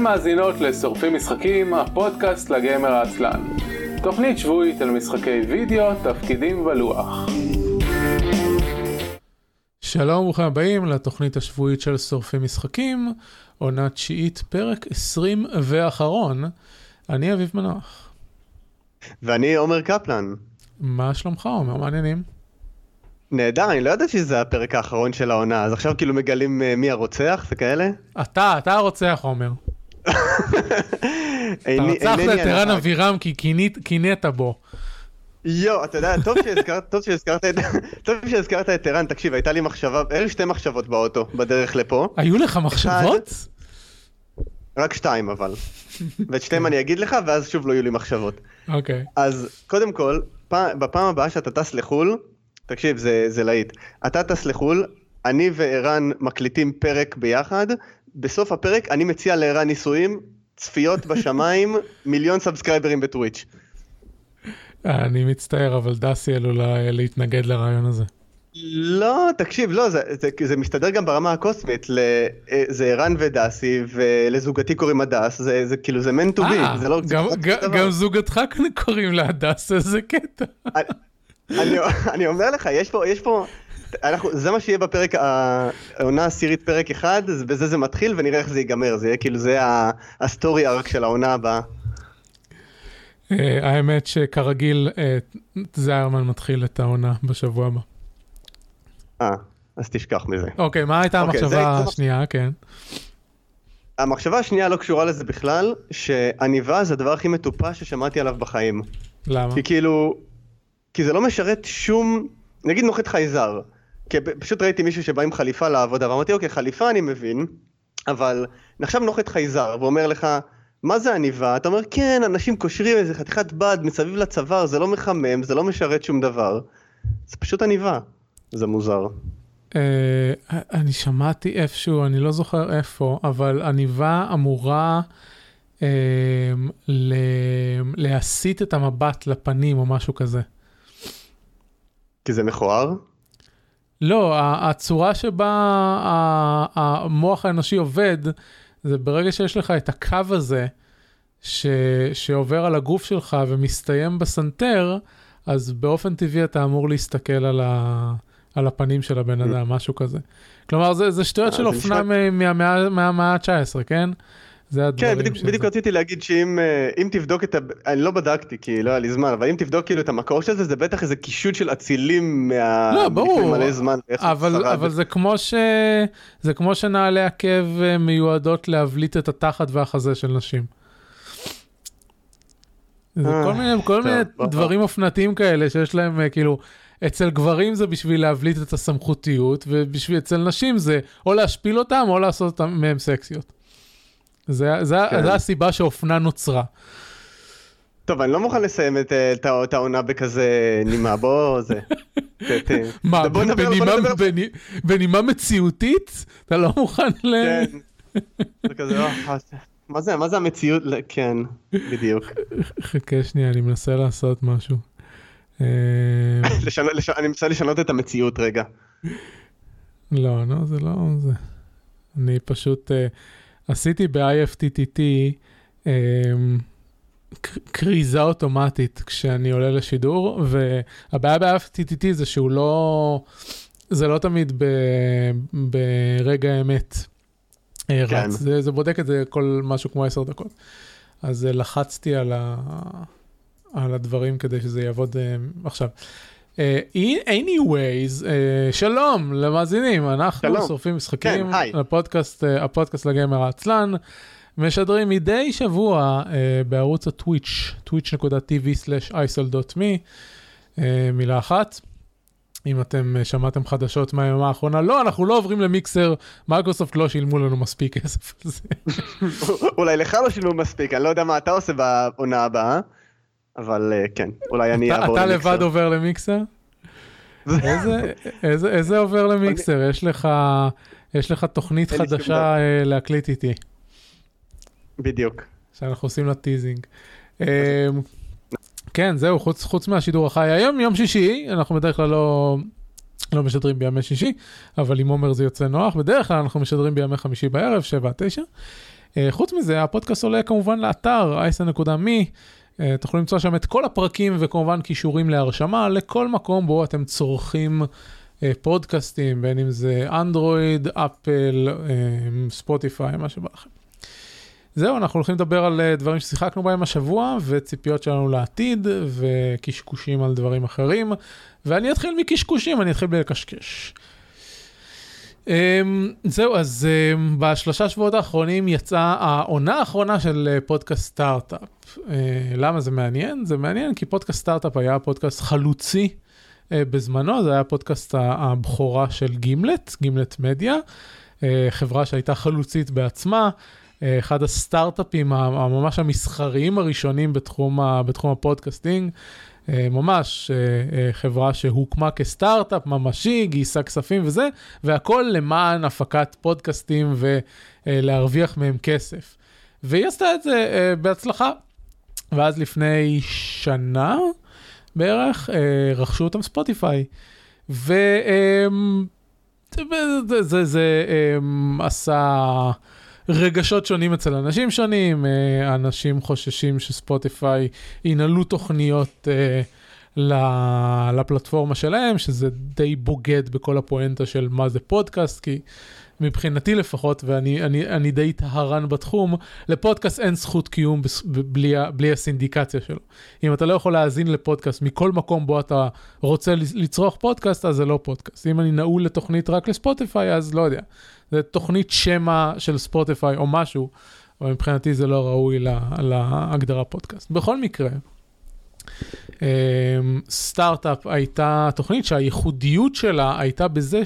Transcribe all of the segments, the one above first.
אתן מאזינות לשורפים משחקים, הפודקאסט לגיימר העצלן. תוכנית שבועית על משחקי וידאו, תפקידים ולוח. שלום וברוכים הבאים לתוכנית השבועית של שורפים משחקים, עונה תשיעית, פרק 20 ואחרון. אני אביב מנוח. ואני עומר קפלן. מה שלומך עומר? מעניינים? נהדר, אני לא ידעתי שזה הפרק האחרון של העונה, אז עכשיו כאילו מגלים uh, מי הרוצח וכאלה? אתה, אתה הרוצח עומר. אתה רצחת את ערן אבירם כי קינית, קינאת בו. יואו, אתה יודע, טוב שהזכרת, טוב שהזכרת את, טוב שהזכרת את ערן, תקשיב, הייתה לי מחשבה, היו לי שתי מחשבות באוטו, בדרך לפה. היו לך מחשבות? רק שתיים אבל. ואת שתיהם אני אגיד לך, ואז שוב לא יהיו לי מחשבות. אוקיי. אז קודם כל, בפעם הבאה שאתה טס לחו"ל, תקשיב, זה, זה להיט. אתה טס לחו"ל, אני וערן מקליטים פרק ביחד, בסוף הפרק אני מציע לערן נישואים, צפיות בשמיים, מיליון subscribe רים בטוויץ'. אני מצטער, אבל דסי עלולה להתנגד לרעיון הזה. לא, תקשיב, לא, זה, זה, זה מסתדר גם ברמה הקוסמית, אה, זה ערן ודסי, ולזוגתי קוראים הדס, זה, זה כאילו, זה מן to be, זה לא... גם, זה גם, גם זוגתך קוראים לה הדס, איזה קטע. אני, אני, אני אומר לך, יש פה, יש פה, אנחנו, זה מה שיהיה בפרק, העונה העשירית פרק אחד, בזה זה מתחיל ונראה איך זה ייגמר, זה יהיה כאילו, זה ה story arc של העונה הבאה. האמת שכרגיל, זיירמן מתחיל את העונה בשבוע הבא. אה, אז תשכח מזה. אוקיי, מה הייתה אוקיי, המחשבה השנייה? כן. המחשבה השנייה לא קשורה לזה בכלל, שעניבה זה הדבר הכי מטופש ששמעתי עליו בחיים. למה? כי כאילו, כי זה לא משרת שום, נגיד נוחת חייזר. כי פשוט ראיתי מישהו שבא עם חליפה לעבודה, ואמרתי, אוקיי, חליפה אני מבין, אבל עכשיו נוחת חייזר, ואומר לך, מה זה עניבה? אתה אומר, כן, אנשים קושרים איזה חתיכת בד מסביב לצוואר, זה לא מחמם, זה לא משרת שום דבר. זה פשוט עניבה. זה מוזר. Uh, אני שמעתי איפשהו, אני לא זוכר איפה, אבל עניבה אמורה uh, להסיט את המבט לפנים או משהו כזה. כי זה מכוער? לא, הצורה שבה המוח האנושי עובד, זה ברגע שיש לך את הקו הזה, ש, שעובר על הגוף שלך ומסתיים בסנטר, אז באופן טבעי אתה אמור להסתכל על, ה, על הפנים של הבן אדם, mm. משהו כזה. כלומר, זה, זה שטויות אה, של אופנה מהמאה ה-19, כן? זה הדברים כן, בדיוק, בדיוק רציתי להגיד שאם אה, תבדוק את ה... אני לא בדקתי כי לא היה לי זמן, אבל אם תבדוק כאילו את המקור של זה, זה בטח איזה קישוט של אצילים מה... לא, ברור, מלא זמן. אבל, אבל זה כמו ש... זה כמו שנעלי עקב אה, מיועדות להבליט את התחת והחזה של נשים. זה כל מיני, כל מיני דברים אופנתיים כאלה שיש להם כאילו, אצל גברים זה בשביל להבליט את הסמכותיות, ובשביל אצל נשים זה או להשפיל אותם או לעשות מהם סקסיות. זה, זה, כן. זה הסיבה שאופנה נוצרה. טוב, אני לא מוכן לסיים את, את, את העונה בכזה נימה, בוא זה. מה, בנימה מציאותית? אתה לא מוכן ל... כן. זה כזה, אה, מה זה, מה זה המציאות? כן, בדיוק. חכה שנייה, אני מנסה לעשות משהו. אה, אני מנסה לשנות את המציאות רגע. לא, לא, זה לא זה. אני פשוט... Uh, עשיתי ב-IFTTT um, כריזה אוטומטית כשאני עולה לשידור, והבעיה ב-IFTTT זה שהוא לא, זה לא תמיד ב, ברגע האמת אה, כן. רץ, זה, זה בודק את זה כל משהו כמו 10 דקות. אז uh, לחצתי על, ה, על הדברים כדי שזה יעבוד uh, עכשיו. Uh, anyways, uh, שלום למאזינים, אנחנו. שורפים משחקים, כן, הפודקאסט, uh, הפודקאסט לגמר העצלן, משדרים מדי שבוע uh, בערוץ הטוויץ', twitch.tv/isol.me, uh, מילה אחת. אם אתם שמעתם חדשות מהיומה האחרונה, לא, אנחנו לא עוברים למיקסר, מייקרוסופט לא שילמו לנו מספיק כסף על זה. אולי לך לא שילמו מספיק, אני לא יודע מה אתה עושה בעונה הבאה. אבל אה, כן, אולי אני אעבור למיקסר. אתה לבד עובר למיקסר? איזה, איזה, איזה עובר למיקסר? יש לך, יש לך תוכנית חדשה אה, להקליט איתי. בדיוק. שאנחנו עושים לה teasing. אמ, כן, זהו, חוץ, חוץ מהשידור החי. היום יום שישי, אנחנו בדרך כלל לא, לא משדרים בימי שישי, אבל עם עומר זה יוצא נוח. בדרך כלל אנחנו משדרים בימי חמישי בערב, 7 9. חוץ מזה, הפודקאסט עולה כמובן לאתר isn.me. תוכלו למצוא שם את כל הפרקים וכמובן כישורים להרשמה לכל מקום בו אתם צורכים פודקאסטים, בין אם זה אנדרואיד, אפל, ספוטיפיי, מה שבא לכם. זהו, אנחנו הולכים לדבר על אה, דברים ששיחקנו בהם השבוע, וציפיות שלנו לעתיד, וקשקושים על דברים אחרים. ואני אתחיל מקשקושים, אני אתחיל בלקשקש. Um, זהו, אז um, בשלושה שבועות האחרונים יצאה העונה האחרונה של uh, פודקאסט סטארט-אפ. Uh, למה זה מעניין? זה מעניין כי פודקאסט סטארט-אפ היה פודקאסט חלוצי uh, בזמנו, זה היה פודקאסט הבכורה של גימלט, גימלט מדיה, uh, חברה שהייתה חלוצית בעצמה. אה, אחד הסטארט-אפים הממש המסחריים הראשונים בתחום, ה, בתחום ה podcasting. אה, ממש אה, חברה שהוקמה כסטארט-אפ ממשי, גייסה כספים וזה, והכל למען הפקת פודקאסטים ולהרוויח מהם כסף. והיא עשתה את זה בהצלחה. ואז לפני שנה בערך רכשו אותם ספוטיפיי. וזה זה, זה, זה עשה... רגשות שונים אצל אנשים שונים, אה, אנשים חוששים שספוטיפיי ינעלו תוכניות uh, לפלטפורמה שלהם, שזה די בוגד בכל הפואנטה של מה זה פודקאסט, כי מבחינתי לפחות, ואני אני, אני די טהרן בתחום, לפודקאסט אין זכות קיום בלי, בלי הסינדיקציה שלו. אם אתה לא יכול להאזין לפודקאסט מכל מקום בו אתה רוצה לצרוך פודקאסט, אז זה לא פודקאסט. אם אני נעול לתוכנית רק לספוטיפיי, אז לא יודע. זה תוכנית שמע של ספוטיפיי או משהו, אבל מבחינתי זה לא ראוי לה, להגדרה פודקאסט. בכל מקרה, אמ, סטארט-אפ הייתה תוכנית שהייחודיות שלה הייתה בזה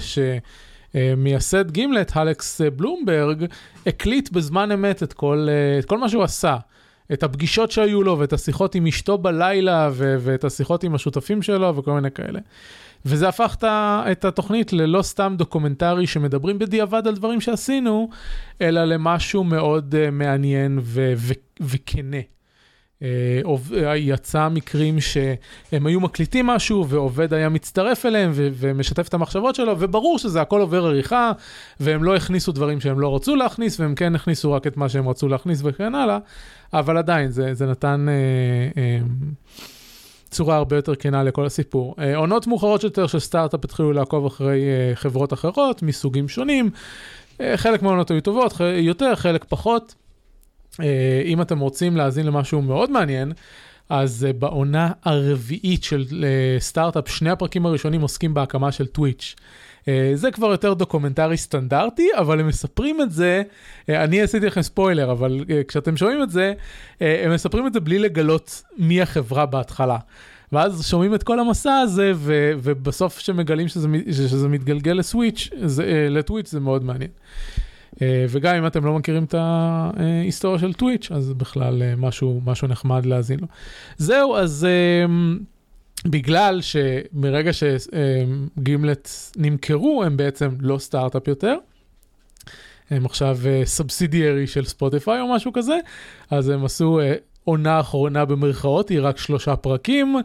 שמייסד גימלט, אלכס בלומברג, הקליט בזמן אמת את כל, את כל מה שהוא עשה. את הפגישות שהיו לו ואת השיחות עם אשתו בלילה ו- ואת השיחות עם השותפים שלו וכל מיני כאלה. וזה הפך את התוכנית ללא סתם דוקומנטרי שמדברים בדיעבד על דברים שעשינו, אלא למשהו מאוד uh, מעניין ו- ו- וכנה. Uh, יצא מקרים שהם היו מקליטים משהו ועובד היה מצטרף אליהם ו- ומשתף את המחשבות שלו וברור שזה הכל עובר עריכה והם לא הכניסו דברים שהם לא רצו להכניס והם כן הכניסו רק את מה שהם רצו להכניס וכן הלאה אבל עדיין זה, זה נתן uh, uh, צורה הרבה יותר כנה לכל הסיפור. אה, עונות מאוחרות יותר של סטארט-אפ התחילו לעקוב אחרי אה, חברות אחרות מסוגים שונים. אה, חלק מהעונות היו טובות יותר, חלק פחות. אם אתם רוצים להאזין למשהו מאוד מעניין, אז בעונה הרביעית של סטארט-אפ, שני הפרקים הראשונים עוסקים בהקמה של טוויץ'. זה כבר יותר דוקומנטרי סטנדרטי, אבל הם מספרים את זה, אני עשיתי לכם ספוילר, אבל כשאתם שומעים את זה, הם מספרים את זה בלי לגלות מי החברה בהתחלה. ואז שומעים את כל המסע הזה, ו, ובסוף שמגלים שזה, שזה מתגלגל לסוויץ', זה, לטוויץ' זה מאוד מעניין. וגם אם אתם לא מכירים את ההיסטוריה של טוויץ', אז בכלל משהו, משהו נחמד להאזין לו. זהו, אז... בגלל שמרגע שגימלט נמכרו, הם בעצם לא סטארט-אפ יותר. הם עכשיו סובסידיארי של ספוטיפיי או משהו כזה, אז הם עשו עונה אחרונה במרכאות, היא רק שלושה פרקים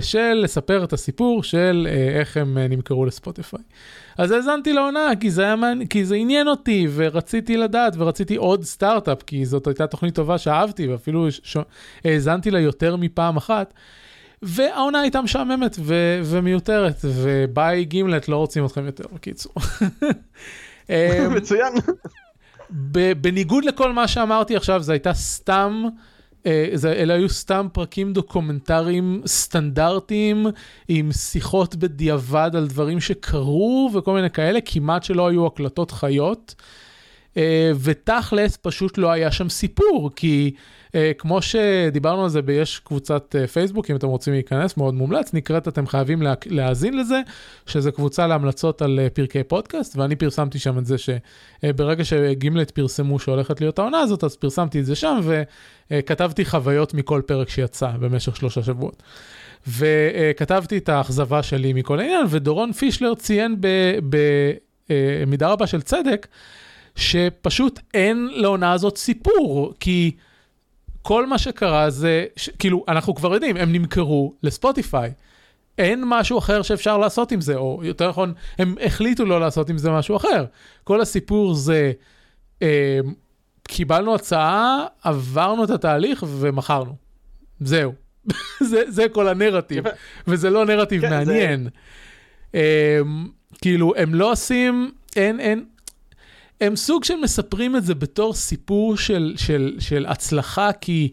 של לספר את הסיפור של איך הם נמכרו לספוטיפיי. אז האזנתי לעונה כי זה, היה, כי זה עניין אותי ורציתי לדעת ורציתי עוד סטארט-אפ, כי זאת הייתה תוכנית טובה שאהבתי ואפילו האזנתי לה יותר מפעם אחת. והעונה הייתה משעממת ו- ומיותרת, וביי גימלט, לא רוצים אתכם יותר, בקיצור. אמ, מצוין. בניגוד לכל מה שאמרתי עכשיו, זה הייתה סתם, אה, זה, אלה היו סתם פרקים דוקומנטריים סטנדרטיים, עם שיחות בדיעבד על דברים שקרו וכל מיני כאלה, כמעט שלא היו הקלטות חיות. אה, ותכלס פשוט לא היה שם סיפור, כי כמו שדיברנו על זה, יש קבוצת uh, פייסבוק, אם אתם רוצים להיכנס, מאוד מומלץ, נקראת אתם חייבים לה, להאזין לזה, שזה קבוצה להמלצות על uh, פרקי פודקאסט, ואני פרסמתי שם את זה שברגע שגימלט פרסמו שהולכת להיות העונה הזאת, אז פרסמתי את זה שם, וכתבתי חוויות מכל פרק שיצא במשך שלושה שבועות. וכתבתי את האכזבה שלי מכל העניין, ודורון פישלר ציין במידה רבה של צדק, שפשוט אין לעונה הזאת סיפור, כי כל מה שקרה זה, ש... כאילו, אנחנו כבר יודעים, הם נמכרו לספוטיפיי. אין משהו אחר שאפשר לעשות עם זה, או יותר נכון, הם החליטו לא לעשות עם זה משהו אחר. כל הסיפור זה אה, קיבלנו הצעה, עברנו את התהליך ומכרנו. זהו. זה, זה כל הנרטיב, וזה לא נרטיב כן, מעניין. זה... Um, כאילו, הם לא עושים, אין, אין, הם סוג של מספרים את זה בתור סיפור של, של, של הצלחה, כי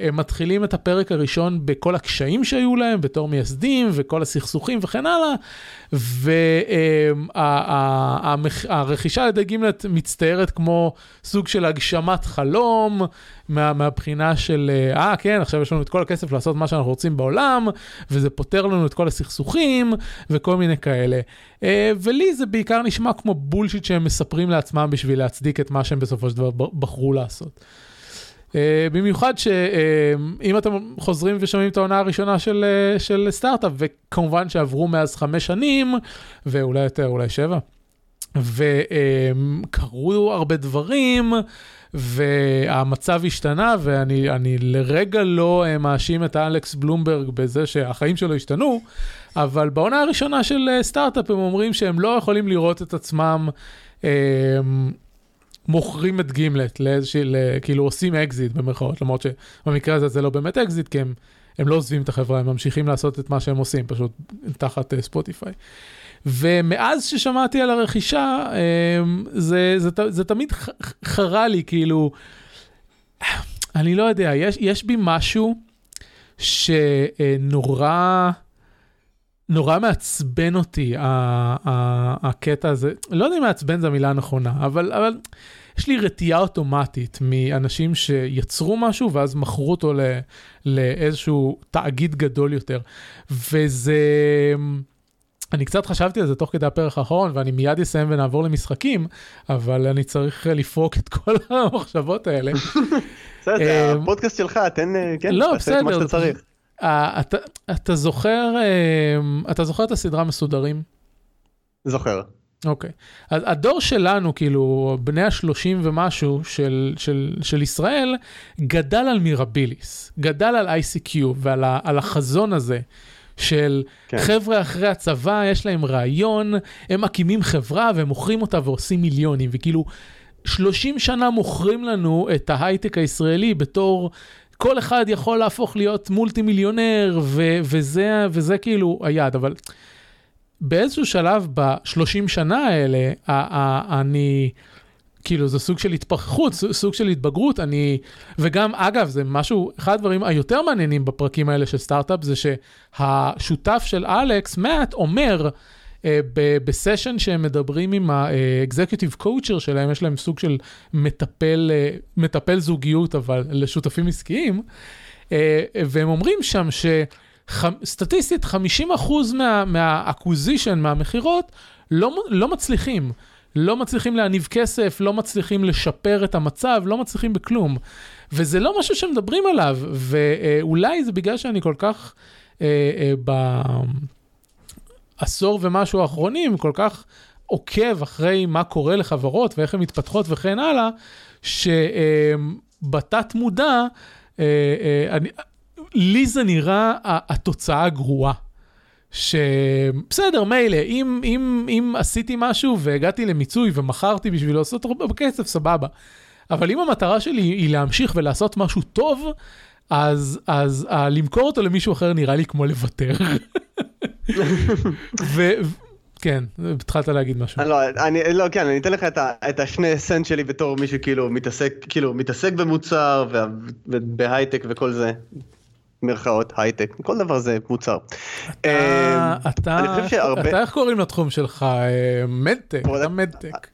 הם מתחילים את הפרק הראשון בכל הקשיים שהיו להם בתור מייסדים וכל הסכסוכים וכן הלאה, והרכישה אה, על ידי גימלט מצטיירת כמו סוג של הגשמת חלום, מה, מהבחינה של, אה, כן, עכשיו יש לנו את כל הכסף לעשות מה שאנחנו רוצים בעולם, וזה פותר לנו את כל הסכסוכים, וכל מיני כאלה. אה, ולי זה בעיקר נשמע כמו בולשיט שהם מספרים לעצמם בשביל להצדיק את מה שהם בסופו של דבר בחרו לעשות. Uh, במיוחד שאם uh, אתם חוזרים ושומעים את העונה הראשונה של, uh, של סטארט-אפ, וכמובן שעברו מאז חמש שנים, ואולי יותר, אולי שבע, וקרו הרבה דברים, והמצב השתנה, ואני לרגע לא מאשים את אלכס בלומברג בזה שהחיים שלו השתנו, אבל בעונה הראשונה של סטארט-אפ הם אומרים שהם לא יכולים לראות את עצמם. מוכרים את גימלט לאיזושהי, כאילו עושים אקזיט במרכאות, למרות שבמקרה הזה זה לא באמת אקזיט, כי הם, הם לא עוזבים את החברה, הם ממשיכים לעשות את מה שהם עושים, פשוט תחת uh, ספוטיפיי. ומאז ששמעתי על הרכישה, um, זה, זה, זה, זה תמיד חרה לי, כאילו, אני לא יודע, יש, יש בי משהו שנורא... נורא מעצבן אותי הקטע הזה, לא יודע אם מעצבן זו המילה הנכונה, אבל, אבל יש לי רתיעה אוטומטית מאנשים שיצרו משהו ואז מכרו אותו לאיזשהו תאגיד גדול יותר. וזה... אני קצת חשבתי על זה תוך כדי הפרק האחרון, ואני מיד אסיים ונעבור למשחקים, אבל אני צריך לפרוק את כל המחשבות האלה. בסדר, זה אמ, הפודקאסט שלך, תן, כן, לא, תעשה את מה שאתה צריך. אתה, אתה זוכר, אמ, אתה זוכר את הסדרה מסודרים? זוכר. אוקיי. אז הדור שלנו, כאילו, בני השלושים ומשהו של, של, של ישראל, גדל על מירביליס, גדל על ICQ ועל ה, על החזון הזה. של כן. חבר'ה אחרי הצבא, יש להם רעיון, הם מקימים חברה והם מוכרים אותה ועושים מיליונים, וכאילו 30 שנה מוכרים לנו את ההייטק הישראלי בתור כל אחד יכול להפוך להיות מולטי מיליונר, ו- וזה, וזה כאילו היעד, אבל באיזשהו שלב ב-30 שנה האלה, אני, כאילו זה סוג של התפכחות, סוג של התבגרות, אני, וגם אגב, זה משהו, אחד הדברים היותר מעניינים בפרקים האלה של סטארט-אפ, זה שהשותף של אלכס, מאט, אומר, בסשן שהם מדברים עם ה-executive coacher שלהם, יש להם סוג של מטפל, אה, מטפל זוגיות, אבל לשותפים עסקיים, אה, והם אומרים שם שסטטיסטית 50% מה-acquisition, מה מהמכירות, לא, לא מצליחים. לא מצליחים להניב כסף, לא מצליחים לשפר את המצב, לא מצליחים בכלום. וזה לא משהו שמדברים עליו, ואולי זה בגלל שאני כל כך אה, אה, ב... עשור ומשהו האחרונים כל כך עוקב אחרי מה קורה לחברות ואיך הן מתפתחות וכן הלאה, שבתת מודע, אה, אה, אני, לי זה נראה התוצאה הגרועה. שבסדר, מילא, אם, אם, אם עשיתי משהו והגעתי למיצוי ומכרתי בשביל לעשות הרבה כסף, סבבה. אבל אם המטרה שלי היא להמשיך ולעשות משהו טוב, אז, אז למכור אותו למישהו אחר נראה לי כמו לוותר. וכן, התחלת להגיד משהו. לא, אני, לא, כן, אני אתן לך את, ה, את השני סנט שלי בתור מישהו כאילו מתעסק, כאילו מתעסק במוצר ובהייטק וכל זה. מירכאות, הייטק, כל דבר זה מוצר. אתה, אמ, אתה, שהרבה... אתה איך קוראים לתחום שלך? אה, מדטק, אתה מדטק.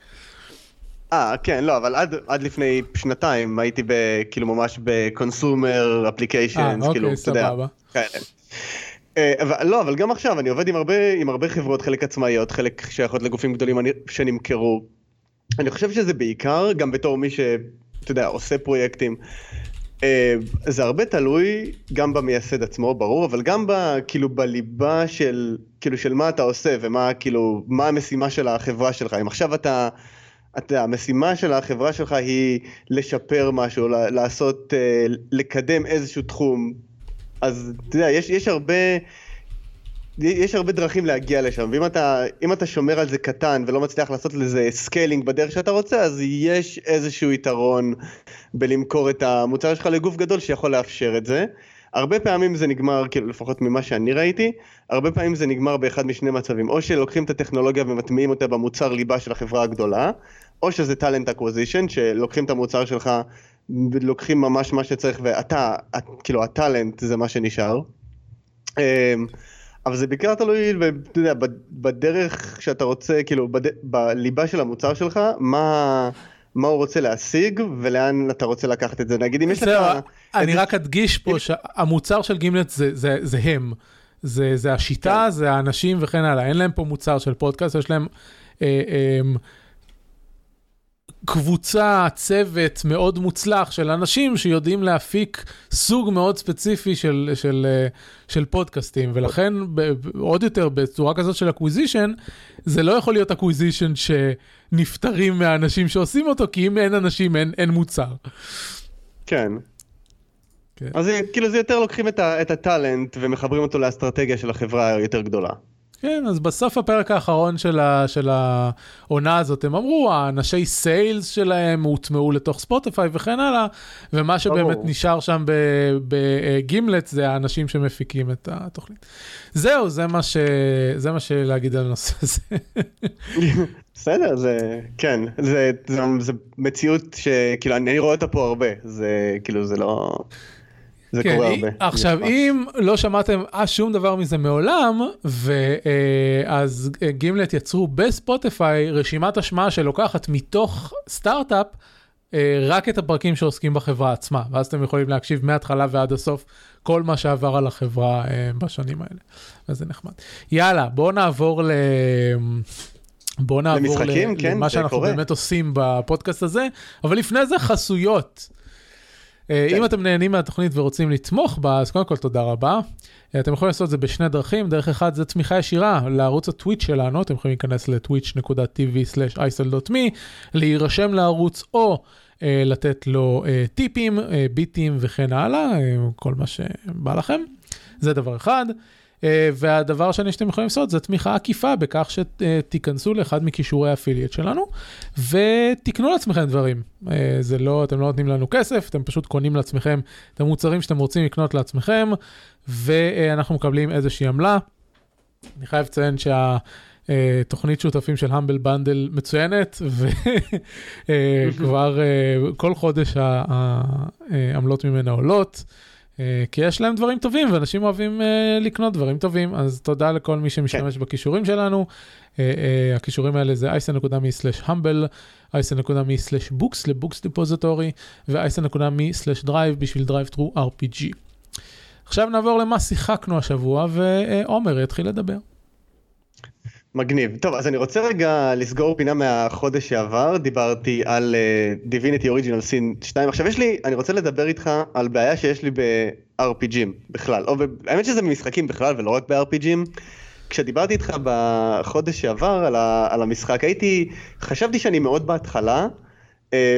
אה, כן, לא, אבל עד, עד לפני שנתיים הייתי ב, כאילו ממש בקונסומר אפליקיישנס, אה, כאילו, אוקיי, אתה יודע. כן. אה, אבל, לא, אבל גם עכשיו אני עובד עם הרבה, עם הרבה חברות, חלק עצמאיות, חלק שייכות לגופים גדולים שנמכרו. אני חושב שזה בעיקר, גם בתור מי שאתה יודע, עושה פרויקטים, אה, זה הרבה תלוי גם במייסד עצמו, ברור, אבל גם ב, כאילו בליבה של, כאילו של מה אתה עושה ומה כאילו, מה המשימה של החברה שלך. אם עכשיו אתה, אתה, המשימה של החברה שלך היא לשפר משהו, לעשות, אה, לקדם איזשהו תחום אז אתה יודע, יש, יש הרבה, יש הרבה דרכים להגיע לשם, ואם אתה, אתה שומר על זה קטן ולא מצליח לעשות לזה scaling בדרך שאתה רוצה, אז יש איזשהו יתרון בלמכור את המוצר שלך לגוף גדול שיכול לאפשר את זה. הרבה פעמים זה נגמר, כאילו לפחות ממה שאני ראיתי, הרבה פעמים זה נגמר באחד משני מצבים, או שלוקחים את הטכנולוגיה ומטמיעים אותה במוצר ליבה של החברה הגדולה, או שזה talent acquisition, שלוקחים את המוצר שלך, לוקחים ממש מה שצריך, ואתה, כאילו ה talent זה מה שנשאר. אמ, אבל זה בעיקר תלוי, אתה יודע, בדרך שאתה רוצה, כאילו, בד... בליבה של המוצר שלך, מה... מה הוא רוצה להשיג ולאן אתה רוצה לקחת את זה. נגיד אם יש לך... אני רק אדגיש פה שהמוצר של גימלט זה, זה, זה הם. זה, זה השיטה, כן. זה האנשים וכן הלאה. אין להם פה מוצר של פודקאסט, יש להם אה, אה, קבוצה, צוות מאוד מוצלח של אנשים שיודעים להפיק סוג מאוד ספציפי של, של, אה, של פודקאסטים, ולכן עוד יותר בצורה כזאת של acquisition, זה לא יכול להיות acquisition שנפטרים מהאנשים שעושים אותו, כי אם אין אנשים אין, אין מוצר. כן. כן. אז כאילו זה יותר לוקחים את, ה, את ה talent ומחברים אותו לאסטרטגיה של החברה היותר גדולה. כן, אז בסוף הפרק האחרון של, ה, של העונה הזאת, הם אמרו, האנשי sales שלהם הוטמעו לתוך ספוטיפיי וכן הלאה, ומה שבאמת ברור. נשאר שם בגימלט זה האנשים שמפיקים את התוכנית. זהו, זה מה, ש... זה מה שלהגיד על הנושא הזה. בסדר, זה, כן, זה, זה, זה מציאות שכאילו אני רואה אותה פה הרבה, זה כאילו זה לא... זה כן, קורה הרבה. עכשיו, אם לא שמעתם אה, שום דבר מזה מעולם, ואז אה, גימלט יצרו בספוטיפיי רשימת השמעה שלוקחת מתוך סטארט-אפ, אה, רק את הפרקים שעוסקים בחברה עצמה, ואז אתם יכולים להקשיב מההתחלה ועד הסוף כל מה שעבר על החברה בשנים האלה. אז זה נחמד. יאללה, בואו נעבור ל... בואו נעבור למשחקים, ל... כן, למה שאנחנו קורה. באמת עושים בפודקאסט הזה, אבל לפני זה חסויות. אה, כן. אם אתם נהנים מהתוכנית ורוצים לתמוך בה, אז קודם כל תודה רבה. אה, אתם יכולים לעשות את זה בשני דרכים, דרך אחת זה תמיכה ישירה לערוץ הטוויץ' שלנו, אתם יכולים להיכנס ל-twitch.tv/isol.me, להירשם לערוץ או uh, לתת לו טיפים, ביטים וכן הלאה, כל מה שבא לכם. זה דבר אחד. אה, והדבר השני שאתם יכולים לעשות זה תמיכה עקיפה בכך שתיכנסו לאחד מכישורי האפיליאט שלנו ותקנו לעצמכם דברים. אה, זה לא, אתם לא נותנים לנו כסף, אתם פשוט קונים לעצמכם את המוצרים שאתם רוצים לקנות לעצמכם ואנחנו מקבלים איזושהי עמלה. אני חייב לציין שה... תוכנית שותפים של Humble Bundle מצוינת, וכבר כל חודש העמלות ממנה עולות. אה, כי יש להם דברים טובים ואנשים אוהבים אה, לקנות דברים טובים אז תודה לכל מי שמשתמש כן. בקישורים שלנו. אה, הקישורים האלה זה אייסן.מי/המבל, אייסן.מי/ books ל Book Depository ואייסן.מי/דרייב בשביל DriveThru RPG. עכשיו נעבור למה שיחקנו השבוע ועומר יתחיל לדבר. מגניב. טוב, אז אני רוצה רגע לסגור פינה מהחודש שעבר, דיברתי על Divinity Original Sin 2. עכשיו יש לי, אני רוצה לדבר איתך על בעיה שיש לי ב-RPGים בכלל, או האמת שזה במשחקים בכלל ולא רק ב-RPGים. כשדיברתי איתך בחודש שעבר על, ה, על המשחק, הייתי, חשבתי שאני מאוד בהתחלה,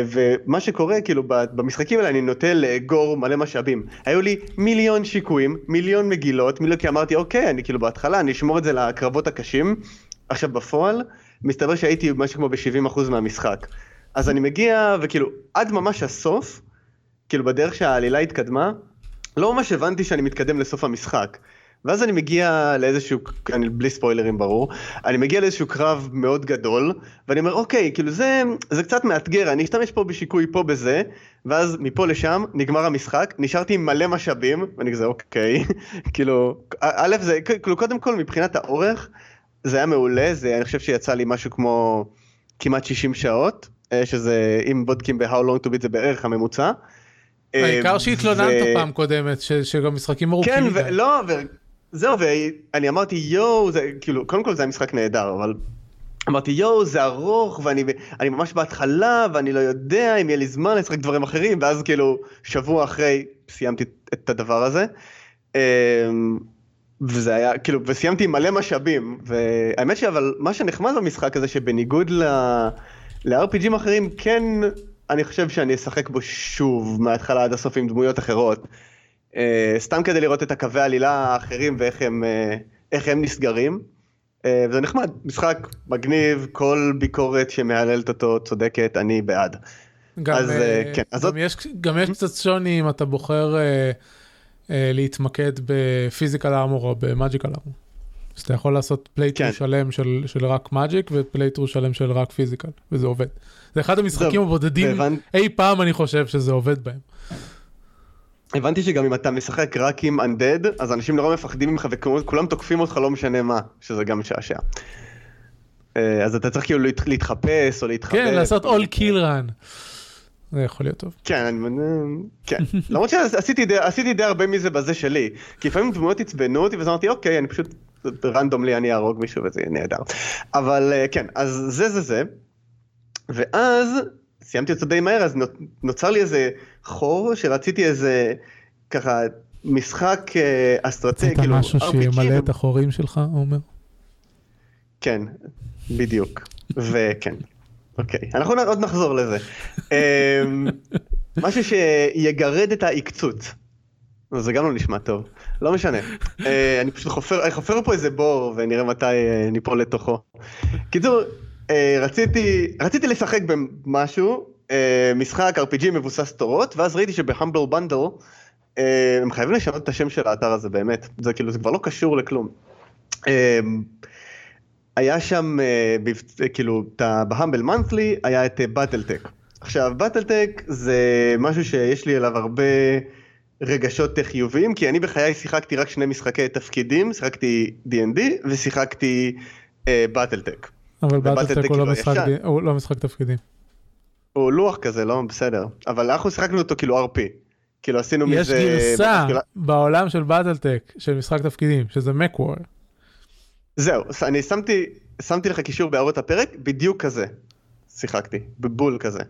ומה שקורה, כאילו, במשחקים האלה אני נוטה לאגור מלא משאבים. היו לי מיליון שיקויים, מיליון מגילות, מיליון, כי אמרתי, אוקיי, אני כאילו בהתחלה, אני אשמור את זה לקרבות הקשים. עכשיו בפועל, מסתבר שהייתי משהו כמו ב-70% מהמשחק. אז אני מגיע, וכאילו, עד ממש הסוף, כאילו בדרך שהעלילה התקדמה, לא ממש הבנתי שאני מתקדם לסוף המשחק. ואז אני מגיע לאיזשהו, אני, בלי ספוילרים ברור, אני מגיע לאיזשהו קרב מאוד גדול, ואני אומר אוקיי, כאילו זה, זה קצת מאתגר, אני אשתמש פה בשיקוי פה בזה, ואז מפה לשם נגמר המשחק, נשארתי עם מלא משאבים, ואני כזה אוקיי, כאילו, א' זה, כאילו קודם כל מבחינת האורך, זה היה מעולה, זה, אני חושב שיצא לי משהו כמו כמעט 60 שעות, אה, שזה, אם בודקים ב-How long to beat זה בערך הממוצע. העיקר אה, שהתלוננת ו... פעם קודמת, ש... שגם משחקים ארוכים כן, מדי. כן, וזהו, ואני אמרתי יואו, זה כאילו, קודם כל זה היה משחק נהדר, אבל אמרתי יואו, זה ארוך, ואני ממש בהתחלה, ואני לא יודע אם יהיה לי זמן לשחק דברים אחרים, ואז כאילו, שבוע אחרי סיימתי את הדבר הזה. אמ, וזה היה כאילו וסיימתי עם מלא משאבים והאמת שאבל מה שנחמד במשחק הזה שבניגוד ל... ל-RPGים אחרים כן אני חושב שאני אשחק בו שוב מההתחלה עד הסוף עם דמויות אחרות. Uh, סתם כדי לראות את הקווי העלילה האחרים ואיך הם uh, איך הם נסגרים. אה, וזה נחמד, משחק מגניב, כל ביקורת שמהללת אותו צודקת, אני בעד. גם, אז, uh, כן, אז גם, זאת... יש, גם יש קצת שוני אם אתה בוחר אה, אה, להתמקד ב physical armor או ב magical armor. אז אתה יכול לעשות playthrough כן. שלם של, של רק magic ו playthrough שלם של רק physical, וזה עובד. זה אחד המשחקים הבודדים. אי פעם אני חושב שזה עובד בהם. הבנתי שגם אם אתה משחק רק עם undead, אז אנשים נורא מפחדים ממך וכולם תוקפים אותך לא משנה מה, שזה גם משעשע. אז אתה צריך כאילו להתחפש או להתחבר. כן, לעשות all kill run. זה יכול להיות טוב. כן, אני... כן. למרות שעשיתי די הרבה מזה בזה שלי. כי לפעמים דמויות עצבנו אותי ואז אמרתי אוקיי, אני פשוט רנדומלי אני אהרוג מישהו וזה נהדר. אבל אה, כן, אז זה זה זה. ואז סיימתי אותו די מהר, אז נוצר לי איזה חור שרציתי איזה ככה משחק אה, אסטרטגי. כאילו, משהו שימלא את החורים שלך, עומר? כן, בדיוק. וכן. אוקיי, אנחנו עוד נחזור לזה. אמ, משהו שיגרד את העקצות. זה גם לא נשמע טוב, לא משנה. אה, אני פשוט חופר, אני חופר פה איזה בור ונראה מתי אה, ניפול לתוכו. קיצור, רציתי, רציתי לשחק במשהו, משחק RPG מבוסס תורות, ואז ראיתי שבהמבל בנדל הם חייבים לשנות את השם של האתר הזה באמת, זה כאילו זה כבר לא קשור לכלום. היה שם, כאילו, בהמבל מנת'לי היה את באטלטק. עכשיו, באטלטק זה משהו שיש לי אליו הרבה... רגשות חיוביים, כי אני בחיי שיחקתי רק שני משחקי תפקידים, שיחקתי D&D ושיחקתי באטלטק. אה, אבל באטלטק הוא, לא משחק, הוא לא משחק תפקידים. הוא לוח כזה, לא בסדר. אבל אנחנו שיחקנו אותו כאילו RP. כאילו עשינו יש מזה... יש גרסה בעולם של BattleTech, של משחק תפקידים, שזה MechWarrior. זהו, אני שמתי, שמתי לך קישור בהערות הפרק, בדיוק כזה. שיחקתי, בבול כזה.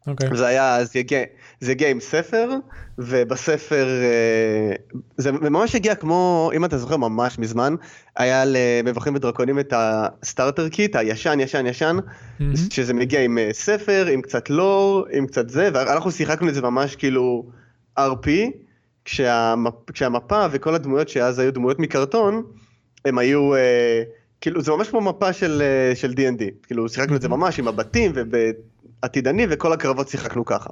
אוקיי. אוקיי. זה היה, זה הגיע, זה הגיע עם ספר, ובספר, אה, זה ממש הגיע כמו, אם אתה זוכר ממש מזמן, היה למבוכים ודרקונים את ה starter kit, הישן, ישן, ישן, אמ-הממ. שזה מגיע עם אה, ספר, עם קצת לור, עם קצת זה, ואנחנו שיחקנו את זה ממש כאילו RP, כשהמפ, כשהמפה וכל הדמויות שאז היו דמויות מקרטון, הם היו... אה, כאילו זה ממש כמו מפה של, של D&D, כאילו שיחקנו את זה ממש עם הבתים וב... עתידני וכל הקרבות שיחקנו ככה.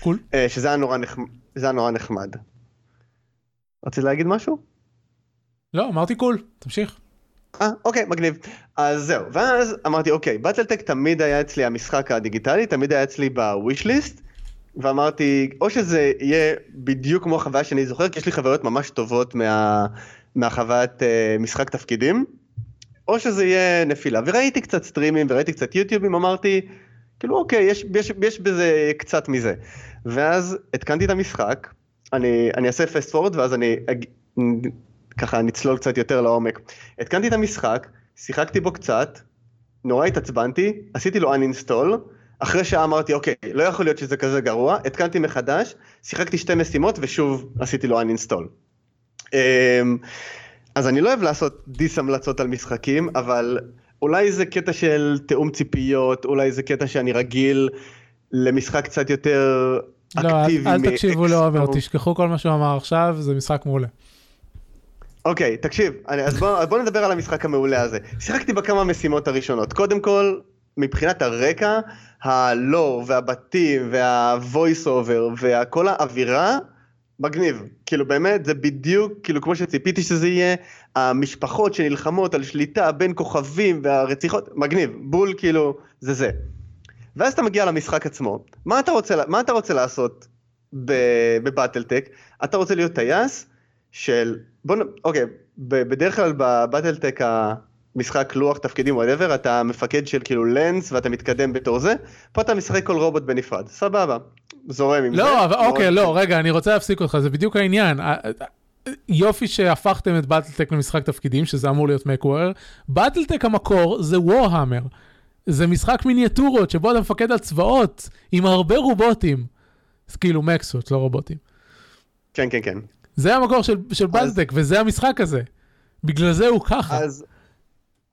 קול. Cool. שזה היה נורא נחמד. היה נורא נחמד. רצית להגיד משהו? לא, אמרתי קול, תמשיך. אה, אוקיי, מגניב. אז זהו, ואז אמרתי, אוקיי, באטלטק תמיד היה אצלי המשחק הדיגיטלי, תמיד היה אצלי בוויש ליסט, ואמרתי, או שזה יהיה בדיוק כמו החוויה שאני זוכר, כי יש לי חברות ממש טובות מה, מהחוויית uh, משחק תפקידים, או שזה יהיה נפילה. וראיתי קצת סטרימים וראיתי קצת יוטיובים, אמרתי, כאילו אוקיי, יש, יש, יש בזה קצת מזה. ואז התקנתי את המשחק, אני, אני אעשה פסט פורד ואז אני אג, ככה נצלול קצת יותר לעומק. התקנתי את המשחק, שיחקתי בו קצת, נורא התעצבנתי, עשיתי לו uninstall, אחרי שעה אמרתי אוקיי, לא יכול להיות שזה כזה גרוע, התקנתי מחדש, שיחקתי שתי משימות ושוב עשיתי לו uninstall. אמ, אז אני לא אוהב לעשות דיס המלצות על משחקים, אבל אולי זה קטע של תיאום ציפיות, אולי זה קטע שאני רגיל למשחק קצת יותר לא, אקטיבי. לא, אל, אל תקשיבו לעומר, תשכחו כל מה שהוא אמר עכשיו, זה משחק מעולה. אוקיי, okay, תקשיב, אני, אז בוא, בוא נדבר על המשחק המעולה הזה. שיחקתי בכמה משימות הראשונות. קודם כל, מבחינת הרקע, הלור והבתים והvoice over וכל האווירה, מגניב, כאילו באמת זה בדיוק כאילו כמו שציפיתי שזה יהיה, המשפחות שנלחמות על שליטה בין כוכבים והרציחות, מגניב, בול כאילו זה זה. ואז אתה מגיע למשחק עצמו, מה אתה רוצה, מה אתה רוצה לעשות ב BattleTech? אתה רוצה להיות טייס של, בוא, אוקיי, בדרך כלל ב BattleTech המשחק לוח תפקידים whatever, אתה מפקד של כאילו lance ואתה מתקדם בתור זה, פה אתה משחק כל רובוט בנפרד, סבבה. זורם עם לא, זה. לא, אוקיי, לא, רגע, אני רוצה להפסיק אותך, זה בדיוק העניין. יופי שהפכתם את BattleTech למשחק תפקידים, שזה אמור להיות MechWarrior. באטלטק המקור זה וורהמר. זה משחק מיניאטורות שבו אתה מפקד על צבאות עם הרבה רובוטים. אז כאילו מקסות, לא רובוטים. כן, כן, כן. זה המקור של, של באטלטק, וזה המשחק הזה. בגלל זה הוא ככה. אז...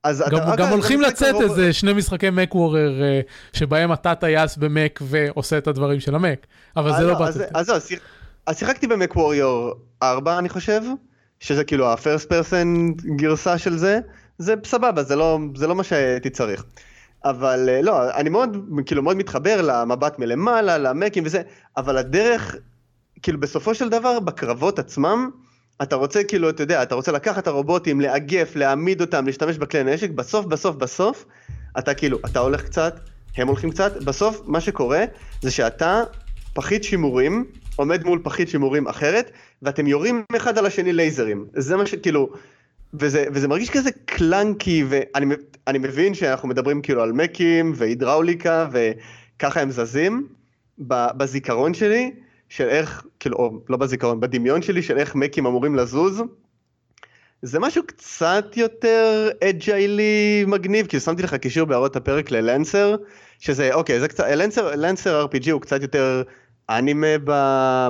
אז גם, אתה, גם הולכים לצאת רוב... איזה שני משחקי מק וורר uh, שבהם אתה טייס במק ועושה את הדברים של המק, אבל זה לא, לא באטלטק. אז, אז, אז, אז שיחקתי במק ווריור 4 אני חושב, שזה כאילו ה-first person גרסה של זה, זה סבבה, זה לא, זה לא מה שהייתי צריך. אבל אה, לא, אני מאוד, כאילו מאוד מתחבר למבט מלמעלה, למקים וזה, אבל הדרך, כאילו בסופו של דבר, בקרבות עצמם, אתה רוצה כאילו, אתה יודע, אתה רוצה לקחת את הרובוטים, לאגף, להעמיד אותם, להשתמש בכלי נשק, בסוף, בסוף, בסוף, אתה כאילו, אתה הולך קצת, הם הולכים קצת, בסוף מה שקורה זה שאתה פחית שימורים, עומד מול פחית שימורים אחרת, ואתם יורים אחד על השני לייזרים. זה מה שכאילו, וזה, וזה מרגיש כזה קלנקי, ואני מבין שאנחנו מדברים כאילו על מקים והידראוליקה וככה הם זזים. בזיכרון שלי, של איך, כאילו, או לא בזיכרון, בדמיון שלי של איך מקים אמורים לזוז, זה משהו קצת יותר אג'יילי מגניב, כאילו שמתי לך קישור בהערות הפרק ללנסר, שזה, אוקיי, זה קצת, לנסר, לנסר RPG הוא קצת יותר אנימה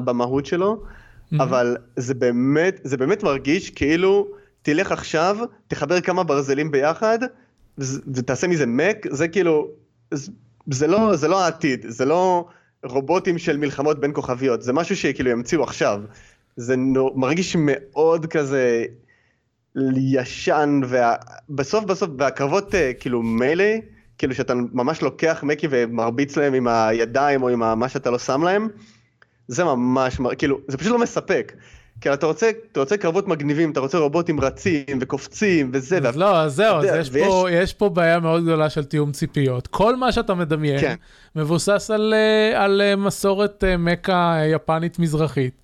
במהות שלו, mm-hmm. אבל זה באמת, זה באמת מרגיש כאילו, תלך עכשיו, תחבר כמה ברזלים ביחד, ותעשה מזה מק, זה כאילו, זה לא, זה לא העתיד, זה לא רובוטים של מלחמות בין כוכביות, זה משהו שכאילו ימציאו עכשיו. זה נו, מרגיש מאוד כזה ישן, ובסוף בסוף, והקרבות אה, כאילו מילא, כאילו שאתה ממש לוקח מקי ומרביץ להם עם הידיים או עם מה שאתה לא שם להם, זה ממש, כאילו, זה פשוט לא מספק. כי אתה רוצה, אתה רוצה קרבות מגניבים, אתה רוצה רובוטים רצים וקופצים וזה. אז לא, אז זהו, אז יש, ויש... פה, יש פה בעיה מאוד גדולה של תיאום ציפיות. כל מה שאתה מדמיין כן. מבוסס על, אה, על אה, מסורת אה, מכה יפנית מזרחית.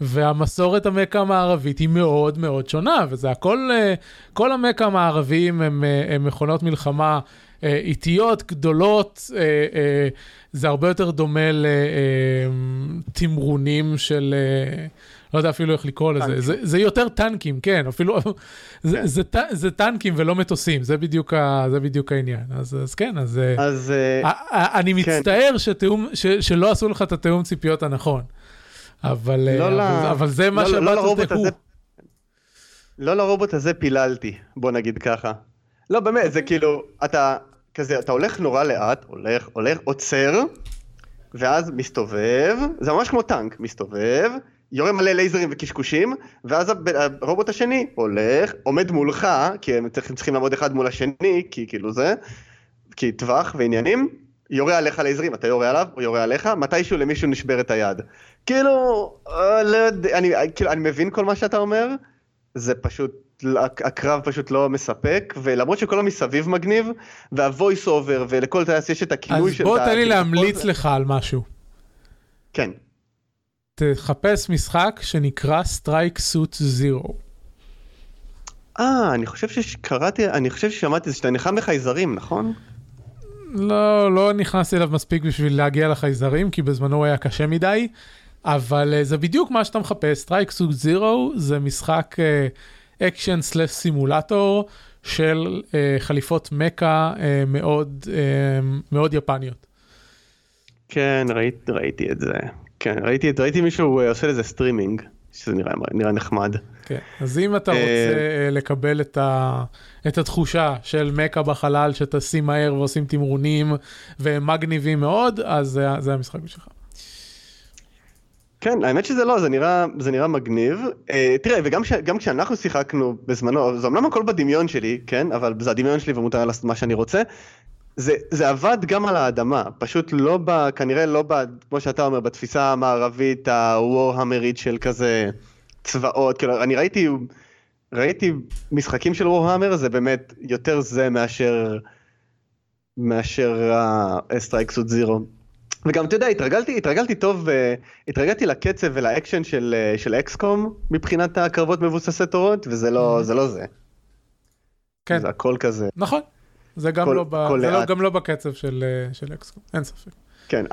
והמסורת המכה המערבית היא מאוד מאוד שונה, וזה הכל, כל המכה המערביים הם, הם מכונות מלחמה איטיות, גדולות, זה הרבה יותר דומה לתמרונים של... לא יודע אפילו איך לקרוא לזה, זה, זה יותר טנקים, כן, אפילו, זה, זה, זה, זה טנקים ולא מטוסים, זה בדיוק, ה, זה בדיוק העניין. אז, אז כן, אז, אז 아, 아, אני כן. מצטער שתאום, ש, שלא עשו לך את התיאום ציפיות הנכון, אבל, לא אבל, לה... אבל זה מה לא, שבאת לא לרובוט הזה. לא לרובוט הזה פיללתי, בוא נגיד ככה. לא, באמת, זה כאילו, אתה כזה, אתה הולך נורא לאט, הולך, הולך, עוצר, ואז מסתובב, זה ממש כמו טנק, מסתובב, יורה מלא לייזרים וקשקושים, ואז הרובוט השני הולך, עומד מולך, כי הם צריכים, צריכים לעמוד אחד מול השני, כי כאילו זה, כי טווח ועניינים, יורה עליך לייזרים, אתה יורה עליו, הוא יורה עליך, מתישהו למישהו נשברת היד. כאילו, אה, לא יודע, אני, כאילו, אני מבין כל מה שאתה אומר, זה פשוט, הקרב פשוט לא מספק, ולמרות שכל המסביב מגניב, וה voice over, ולכל טייס יש את הכינוי של... אז בוא תן לי להמליץ לך על משהו. כן. תחפש משחק שנקרא Strike Suit Zero. אה, אני חושב שקראתי, אני חושב ששמעתי שאתה נלחם בחייזרים, נכון? לא, לא נכנסתי אליו מספיק בשביל להגיע לחייזרים, כי בזמנו הוא היה קשה מדי, אבל אה, זה בדיוק מה שאתה מחפש. Strike Suit Zero זה משחק אקשן slash סימולטור של אה, חליפות mecha אה, מאוד, אה, מאוד יפניות. כן, ראית, ראיתי את זה. כן, ראיתי, ראיתי מישהו עושה לזה סטרימינג, שזה נראה, נראה נחמד. כן, אז אם אתה רוצה לקבל את, ה, את התחושה של מכה בחלל שטסים מהר ועושים תמרונים והם מגניבים מאוד, אז זה, זה המשחק בשבילך. כן, האמת שזה לא, זה נראה, זה נראה מגניב. Uh, תראה, וגם ש, כשאנחנו שיחקנו בזמנו, זה אמנם הכל בדמיון שלי, כן, אבל זה הדמיון שלי ומותר לעשות מה שאני רוצה. זה, זה עבד גם על האדמה, פשוט לא ב... כנראה לא ב... כמו שאתה אומר, בתפיסה המערבית הוורהמרית של כזה צבאות, כאילו, אני ראיתי, ראיתי משחקים של Warhammer, זה באמת יותר זה מאשר, מאשר ה Strike Suit Zero. וגם אתה יודע, התרגלתי, התרגלתי טוב, התרגלתי לקצב ולאקשן של, של XCOM מבחינת הקרבות מבוססי תורות, וזה לא, אמ-הממ. זה לא זה. כן. זה הכל כזה. נכון. זה גם, כל, לא, ב... זה לא, גם לא בקצב של, אה, של XCOM, אין ספק. כן,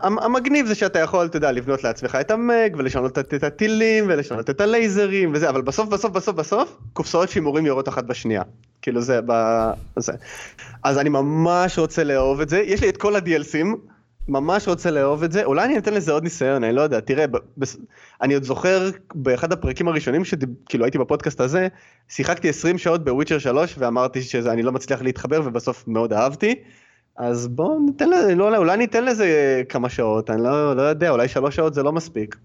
המגניב זה שאתה יכול, אתה יודע, לבנות לעצמך את המג, ולשנות את הטילים, ולשנות את הלייזרים, וזה, אבל בסוף, בסוף, בסוף, בסוף, קופסאות שימורים יורות אחת בשנייה. כאילו זה, בזה. אז אני ממש רוצה לאהוב את זה, יש לי את כל ה-DLCים, ממש רוצה לאהוב את זה, אולי אני אתן לזה עוד ניסיון, אני לא יודע, תראה, ב- אני עוד זוכר באחד הפרקים הראשונים שכאילו הייתי בפודקאסט הזה, שיחקתי 20 שעות בוויצ'ר 3 ואמרתי שאני לא מצליח להתחבר ובסוף מאוד אהבתי, אז בואו ניתן לזה, לא, אולי ניתן לזה כמה שעות, אני לא, לא יודע, אולי שלוש שעות זה לא מספיק.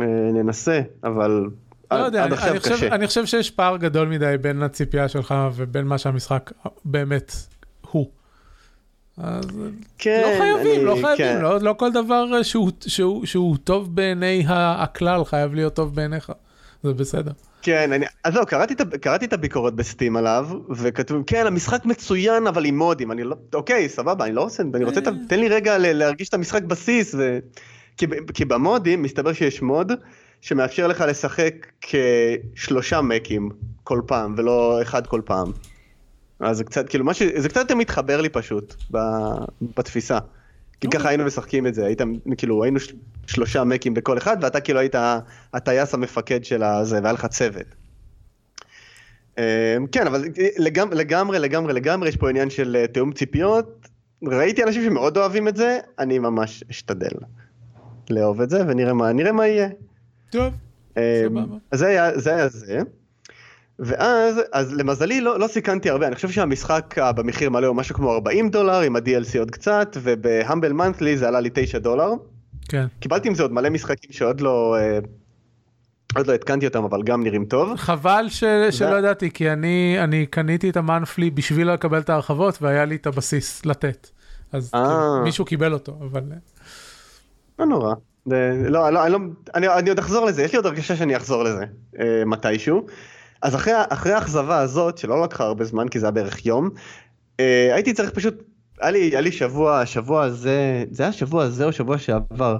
אה, ננסה, אבל לא יודע, אני, אני, חושב, אני חושב שיש פער גדול מדי בין הציפייה שלך ובין מה שהמשחק באמת הוא. אז כן, לא חייבים, אני, לא חייבים, כן. לא, לא כל דבר שהוא, שהוא, שהוא טוב בעיני הכלל חייב להיות טוב בעיניך, זה בסדר. כן, אני, אז לא, קראתי, קראתי את הביקורות בסטים עליו, וכתוב, כן, המשחק מצוין, אבל עם מודים, אני לא, אוקיי, סבבה, אני לא רוצה, אני רוצה, תן לי רגע להרגיש את המשחק בסיס, ו... כי, כי במודים, מסתבר שיש מוד שמאפשר לך לשחק כשלושה מקים כל פעם, ולא אחד כל פעם. אז זה קצת, כאילו, משהו, זה קצת יותר מתחבר לי פשוט, בתפיסה. כי ככה היינו משחקים את זה, היית, כאילו, היינו שלושה מקים בכל אחד, ואתה כאילו היית הטייס המפקד של הזה, והיה לך צוות. אמ, כן, אבל לגמרי, לגמרי, לגמרי, לגמרי, יש פה עניין של אה, תיאום ציפיות. ראיתי אנשים שמאוד אוהבים את זה, אני ממש אשתדל לאהוב את זה, ונראה מה, מה יהיה. טוב, אמ, סבבה. זה היה זה. היה זה. ואז, אז למזלי לא, לא סיכנתי הרבה, אני חושב שהמשחק במחיר מלא הוא משהו כמו 40 דולר, עם ה-DLC עוד קצת, ובהמבל מנטלי זה עלה לי 9 דולר. כן. קיבלתי עם זה עוד מלא משחקים שעוד לא... אה, עוד לא התקנתי אותם אבל גם נראים טוב. חבל ש... ו... שלא ידעתי כי אני אני קניתי את המאנפלי בשביל לקבל את ההרחבות והיה לי את הבסיס לתת. אז אה. כאילו, מישהו קיבל אותו אבל. אה. לא נורא. לא, לא, אני, לא, אני, אני עוד אחזור לזה, יש לי עוד הרגשה שאני אחזור לזה אה, מתישהו. אז אחרי, אחרי האכזבה הזאת, שלא לקחה הרבה זמן, כי זה היה בערך יום, אה, הייתי צריך פשוט, היה לי, היה לי שבוע, שבוע הזה, זה היה שבוע הזה או שבוע שעבר,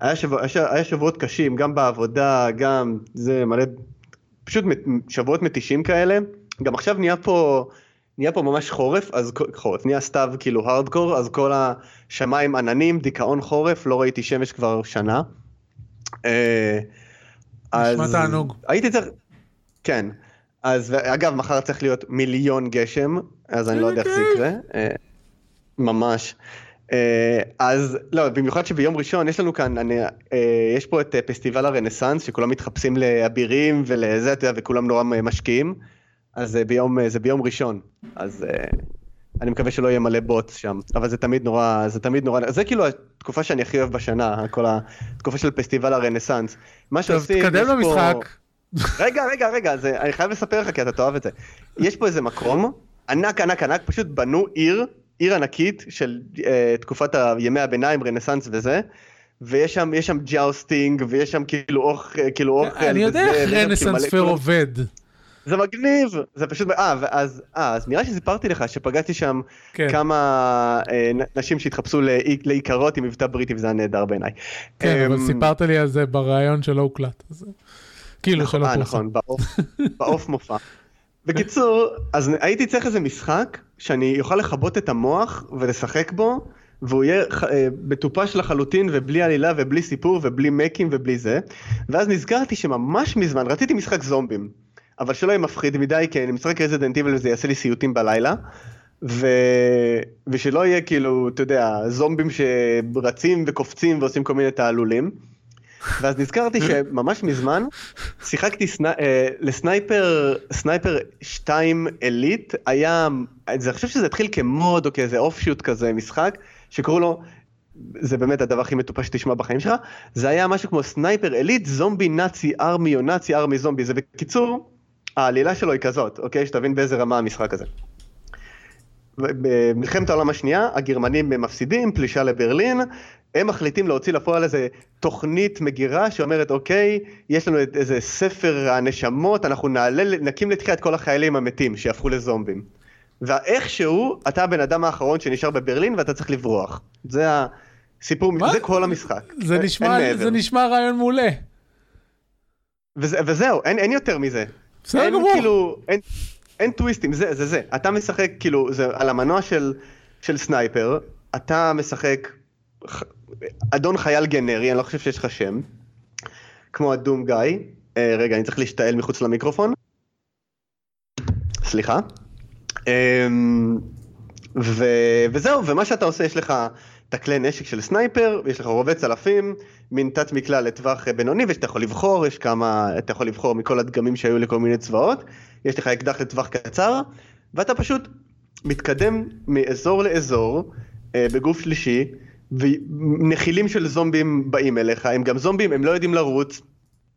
היה, שבוע, היה שבועות קשים, גם בעבודה, גם זה מלא, פשוט שבועות מתישים כאלה. גם עכשיו נהיה פה, נהיה פה ממש חורף, אז חורף, נהיה סתיו כאילו הארדקור, אז כל השמיים עננים, דיכאון חורף, לא ראיתי שמש כבר שנה. אה, נשמע תענוג. הייתי צריך, כן. אז אגב, מחר צריך להיות מיליון גשם, אז אני לא יודע איך זה יקרה. אה, ממש. אה, אז לא, במיוחד שביום ראשון יש לנו כאן, אני, אה, יש פה את פסטיבל הרנסאנס, שכולם מתחפשים לאבירים ולזה, אתה יודע, וכולם נורא משקיעים. אז זה ביום, זה ביום ראשון. אז אני מקווה שלא יהיה מלא בוט שם, אבל זה תמיד נורא, זה תמיד נורא, זה כאילו התקופה שאני הכי אוהב בשנה, כל התקופה של פסטיבל הרנסאנס. מה שעושים, טוב, תקדם למשחק. פה... רגע, רגע, רגע, זה, אני חייב לספר לך כי אתה תאהב את זה. יש פה איזה מקום, ענק, ענק, ענק, פשוט בנו עיר, עיר ענקית של uh, תקופת ימי הביניים, רנסאנס וזה. ויש שם, יש שם jousting, ויש שם כאילו אוכל, כאילו אוכל. אני יודע איך כאילו renaissance fair עובד. זה מגניב, זה פשוט, אה, ואז, אה, אז נראה שסיפרתי לך שפגשתי שם כן. כמה אה, נשים שהתחפשו לאיכרות עם מבטא בריטי וזה היה נהדר בעיניי. כן, אבל אמ, סיפרת לי על זה בריאיון שלא הוקלט. אז... כאילו נכון, שלא פורסם. נכון, בעוף מופע. בקיצור, אז הייתי צריך איזה משחק שאני אוכל לכבות את המוח ולשחק בו, והוא יהיה אה, מטופש לחלוטין ובלי עלילה ובלי סיפור ובלי מקים ובלי זה. ואז נזכרתי שממש מזמן רציתי משחק זומבים, אבל שלא יהיה מפחיד מדי כי אני משחק רזידנט איבל וזה יעשה לי סיוטים בלילה. ו... ושלא יהיה כאילו, אתה יודע, זומבים שרצים וקופצים ועושים כל מיני תעלולים. ואז נזכרתי שממש מזמן שיחקתי Sni... אה, ל Sniper Sniper 2 Elite היה אני חושב שזה התחיל כ mod או כאיזה offshoot כזה משחק שקראו לו זה באמת הדבר הכי מטופש שתשמע בחיים שלך זה היה משהו כמו Sniper Elite Zombie Nazi Army או Nazi Army Zombie. זה בקיצור העלילה שלו היא כזאת אוקיי? שתבין באיזה רמה המשחק הזה. במלחמת העולם השנייה הגרמנים מפסידים פלישה לברלין הם מחליטים להוציא לפועל איזה תוכנית מגירה שאומרת אוקיי יש לנו איזה ספר הנשמות אנחנו נעלה נקים לתחייה את כל החיילים המתים שיהפכו לזומבים. ואיכשהו אתה הבן אדם האחרון שנשאר בברלין ואתה צריך לברוח. זה הסיפור, מה? זה כל המשחק. זה נשמע, זה נשמע רעיון מעולה. וזה, וזהו, אין, אין יותר מזה. בסדר גמור. כאילו, אין, אין טוויסטים, זה זה זה. אתה משחק כאילו, זה על המנוע של, של Sniper, אתה משחק אדון חייל גנרי, אני לא חושב שיש לך שם, כמו ה Doom Guy. אה, רגע, אני צריך להשתעל מחוץ למיקרופון. סליחה. אה, ו... וזהו, ומה שאתה עושה, יש לך את הכלי נשק של Sniper, ויש לך רובי צלפים, מין תת מקלע לטווח בינוני, ושאתה יכול לבחור, יש כמה, אתה יכול לבחור מכל הדגמים שהיו לכל מיני צבאות, יש לך אקדח לטווח קצר, ואתה פשוט מתקדם מאזור לאזור, אה, בגוף שלישי, ונחילים של זומבים באים אליך, הם גם זומבים, הם לא יודעים לרוץ,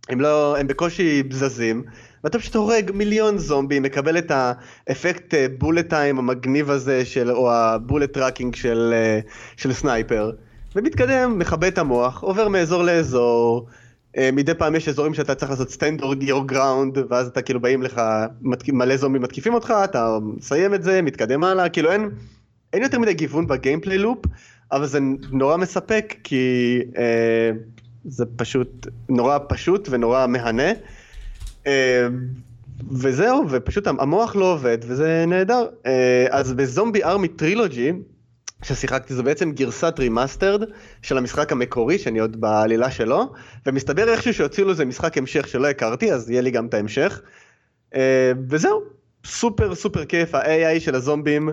הם לא, הם בקושי זזים, ואתה פשוט הורג מיליון זומבים, מקבל את האפקט bullet time המגניב הזה, של, או ה bullet tracking של, של סנייפר, ומתקדם, מכבה את המוח, עובר מאזור לאזור, מדי פעם יש אזורים שאתה צריך לעשות stand your ground, ואז אתה כאילו באים לך, מלא זומבים מתקיפים אותך, אתה מסיים את זה, מתקדם הלאה, כאילו אין, אין יותר מדי גיוון בגיימפליי לופ, אבל זה נורא מספק, כי אה, זה פשוט נורא פשוט ונורא מהנה. אה, וזהו, ופשוט המוח לא עובד, וזה נהדר. אה, אז בזומבי ארמי טרילוגי, ששיחקתי זו בעצם גרסת remastered של המשחק המקורי שאני עוד בעלילה שלו ומסתבר איכשהו שהוציאו לזה משחק המשך שלא הכרתי אז יהיה לי גם את ההמשך וזהו סופר סופר כיף ה-AI של הזומבים